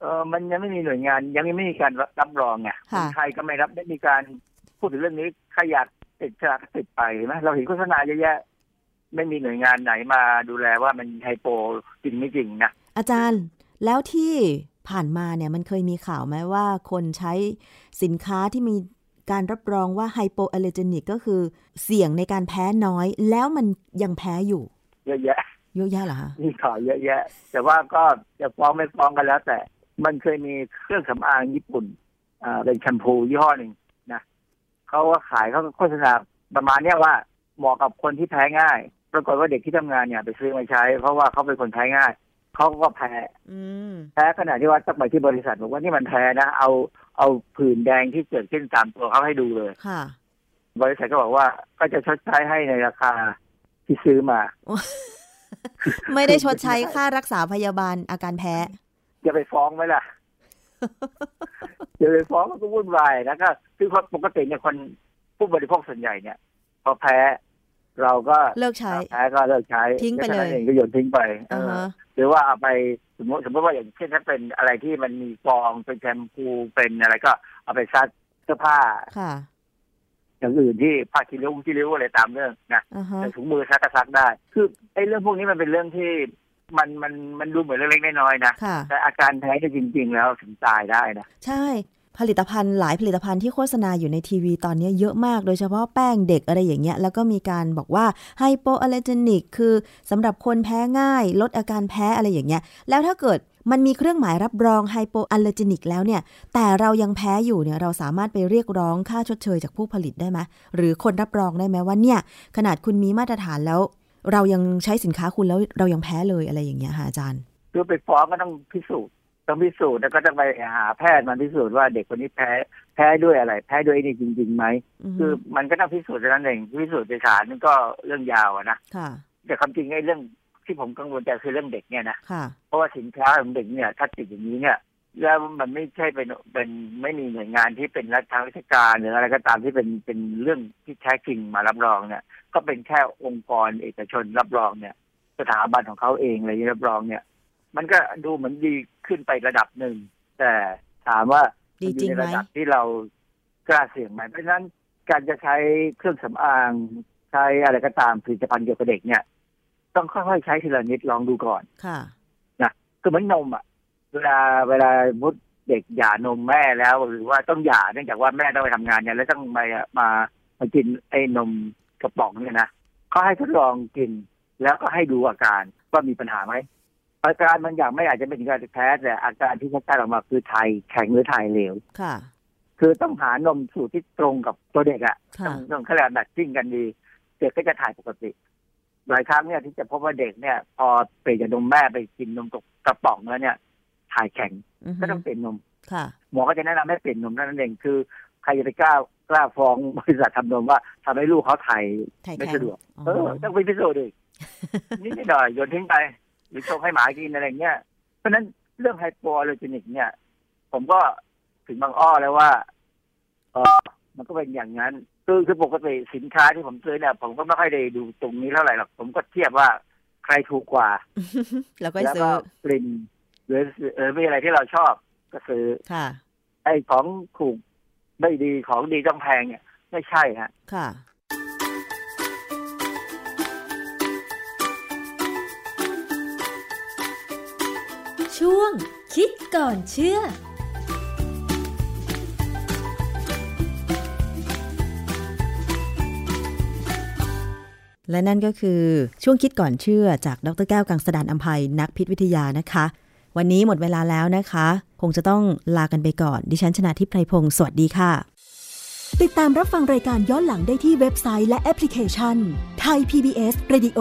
เออมันยังไม่มีหน่วยงาน ยังไม่มีการรับรองไงค่ะคนไทยก็ไม่รับได้มีการพูดถึงเรื่องนี้ใครอยากติดฉลากก็ติดไปเห็นไหมเราเห็นโฆษณาเยอะแยะไม่มีหน่วยงานไหนมาดูแลว่ามันไฮโปจริงไม่จริงนะอาจารย์ แล้วที่ ผ่านมาเนี่ยมันเคยมีข่าวไหมว่าคนใช้สินค้าที่มีการรับรองว่าไฮโปอัลเลอร์เจนิกก็คือเสี่ยงในการแพ้น้อย แล้วมันยังแพ้อยู่ เยอะแยะเยอะแยะเหรอคะมีข่าวเยอะแยะ แต่ว่าก็จะฟ้องไม่ฟ้องกันแล้ว แต่มันเคยมีเครื่องสำอางญี่ปุ่นอ่าเป็นแชมพูยี่ห้อหนึ่งนะเขาก็ขายเขาก็โฆษณาประมาณเนี้ยว่าเหมาะกับคนที่แพ้ง่าย ปรากฏว่าเด็กที่ทำงานเนี่ยไปซื้อมาใช้ เพราะว่าเขาเป็นคนแพ้ง่าย เขาก็แพ้อืมแพ้ขนาดที่ว่าต้องไปที่บริษัทบอกว่านี่มันแพ้นะเอาเอาผื่นแดงที่เกิดขึ้นตามตัวเขาให้ดูเลยค่ะบริษัทก็บอกว่าก็จะชดใช้ให้ในราคาที่ซื้อมา ไม่ได้ชดใช้ค่ารักษาพยาบาลอาการแพ้จะไปฟ้องไหมล่ะจะไปฟ้องมันก็วุ่นวายแล้วก็คือปกติเนี่ยคนผู้บริโภคส่วนใหญ่เนี่ยพอแพ้ เราก็เลิกใช้แพ้ก็เลิกใช้ทิ้งไปเลยแค่นั้นเองก็โยนทิ้งไปเออ่าอฮะหรือว่าเอาไปสมมติสมมติว่าอย่างเช่นถ้าเป็นอะไรที่มันมีฟองเป็นแชมพูเป็นอะไรก็เอาไปซักเสื้อผ้าค่ะอย่างอื่นที่ผ้าคีริ้วที่ริ้วอะไรตามเรื่องนะอ่าฮะแต่ถุงมือซักก็ซักได้ คือไอ้เรื่องพวกนี้มันเป็นเรื่องที่มันมันมันดูเหมือนเล็กๆน้อยๆนะค่ะแต่อาการแพ้เนี่ยจริงๆแล้วถึงตายได้นะใช่ ผลิตภัณฑ์หลายผลิตภัณฑ์ที่โฆษณาอยู่ในทีวีตอนนี้เยอะมาก โดยเฉพาะแป้งเด็กอะไรอย่างเงี้ย แล้วก็มีการบอกว่า hypoallergenic คือสำหรับคนแพ้ง่าย ลดอาการแพ้อะไรอย่างเงี้ย แล้วถ้าเกิดมันมีเครื่องหมายรับรอง hypoallergenic แล้วเนี่ย แต่เรายังแพ้อยู่เนี่ย เราสามารถไปเรียกร้องค่าชดเชยจากผู้ผลิตได้ไหมหรือคนรับรองได้ไหมว่าเนี่ย ขนาดคุณมีมาตรฐานแล้ว เรายังใช้สินค้าคุณแล้วเรายังแพ้เลยอะไรอย่างเงี้ยค่ะอาจารย์ คือไปฟ้องก็ต้องพิสูจน์ ต้องพิสูจน์แล้วก็ต้องไปหาแพทย์มาพิสูจน์ว่าเด็กคนนี้แพ้แพ้ด้วยอะไร แพ้ด้วยไอ้นี่จริงๆไหมอือฮึคือมันก็ต้องพิสูจน์เท่านั้นเองพิสูจน์ในศาลมันก็เรื่องยาวอะนะค่ะแต่ความจริงไอ้เรื่องที่ผมกังวลใจคือเรื่องเด็กเนี่ยนะค่ะเพราะว่าสินค้าของเด็กเนี่ยถ้าติดอย่างนี้เนี่ยแล้วมันไม่ใช่เป็นเป็นไม่มีหน่วยงานที่เป็นรัฐทางราชการหรืออะไรก็ตามที่เป็นเป็นเรื่องที่แท้จริงมารับรองเนี่ย ก็เป็นแค่องค์กรเอกชนรับรองเนี่ย สถาบันของเขาเองอะไรที่รับรองเนี่ย มันก็ดูเหมือนดีขึ้นไประดับหนึ่ง แต่ถามว่าดีมันอจริยู่งในไหมระดับที่เรากล้าเสี่ยงไหมเพราะฉะนั้นการจะใช้เครื่องสำอางใช้อะไรก็ตามผลิตภัณฑ์เกี่ยวกับเด็กเนี่ย ต้องค่อยๆใช้ทีละนิดลองดูก่อน ค่ะคือเหมือนนมอะ เวลาเวลามุดเด็กหย่านมแม่แล้ว หรือว่าต้องหย่าเนื่องจากว่าแม่ต้องไปทำงานเนี่ยแล้วต้องมามามากินไอ้นมกระป๋องเนี่ยนะเขาให้ทดลองกินแล้วก็ให้ดูอาการว่ามีปัญหาไหม อาการบางอย่างไม่อาจจะเป็นถึงการแพ้แต่อาการที่ชัดๆออกมาคือไทยแข็งหรือไทยเหลวค่ะ คือต้องหานมสูตรที่ตรงกับตัวเด็กอะค่ะต้องต้องเขาเรียกว่าแมทชิ่งกันดี เด็กก็จะถ่ายปกติหลายครั้งเนี่ยที่จะพบว่าเด็กเนี่ย พอเปลี่ยนจากนมแม่ไปกินนมกระป๋องแล้วเนี่ย ถ่ายแข็งอือฮึก็ต้องเปลี่ยนนมค่ะหมอก็จะแนะนำให้เปลี่ยนนมเท่านั้นเองคือใครจะไปกล้ากล้าฟ้องบริษัททำนมว่าทำให้ลูกเขาถ่ายถ่ายไม่แข็งสะดวกอ๋อเออต้องไปพิสูจน์ดินิดหน่อยโยนทิ้งไป หรือชงให้หมากินอะไรเงี้ยเพราะฉะนั้นเรื่องไฮโปอัลเลอร์เจนิก เนี่ย ผมก็ถึงบางอ้อแล้วว่าเออมันก็เป็นอย่างนั้น คือคือปกติสินค้าที่ผมซื้อเนี่ย ผมก็ไม่ค่อยได้ดูตรงนี้เท่าไหร่หรอกผมก็เทียบว่าใครถูกกว่า แล้วก็แล้วซื้ก็อกลิ่นหรือเออมีอะไรที่เราชอบก็ซื้อค่ะ ไอ้ของถูกไม่ดีของดีต้องแพงเนี่ย ไม่ใช่ฮะค่ะ ช่วง คิดก่อนเชื่อและนั่นก็คือช่วงคิดก่อนเชื่อจากดรแก้วกังสดานอัมภัยนักพิษวิทยานะคะ วันนี้หมดเวลาแล้วนะคะ คงจะต้องลากันไปก่อน ดิฉันชนะทิพไพรพงศ์สวัสดีค่ะ ติดตามรับฟังรายการย้อนหลังได้ที่เว็บไซต์และแอปพลิเคชันไทย PBS Radio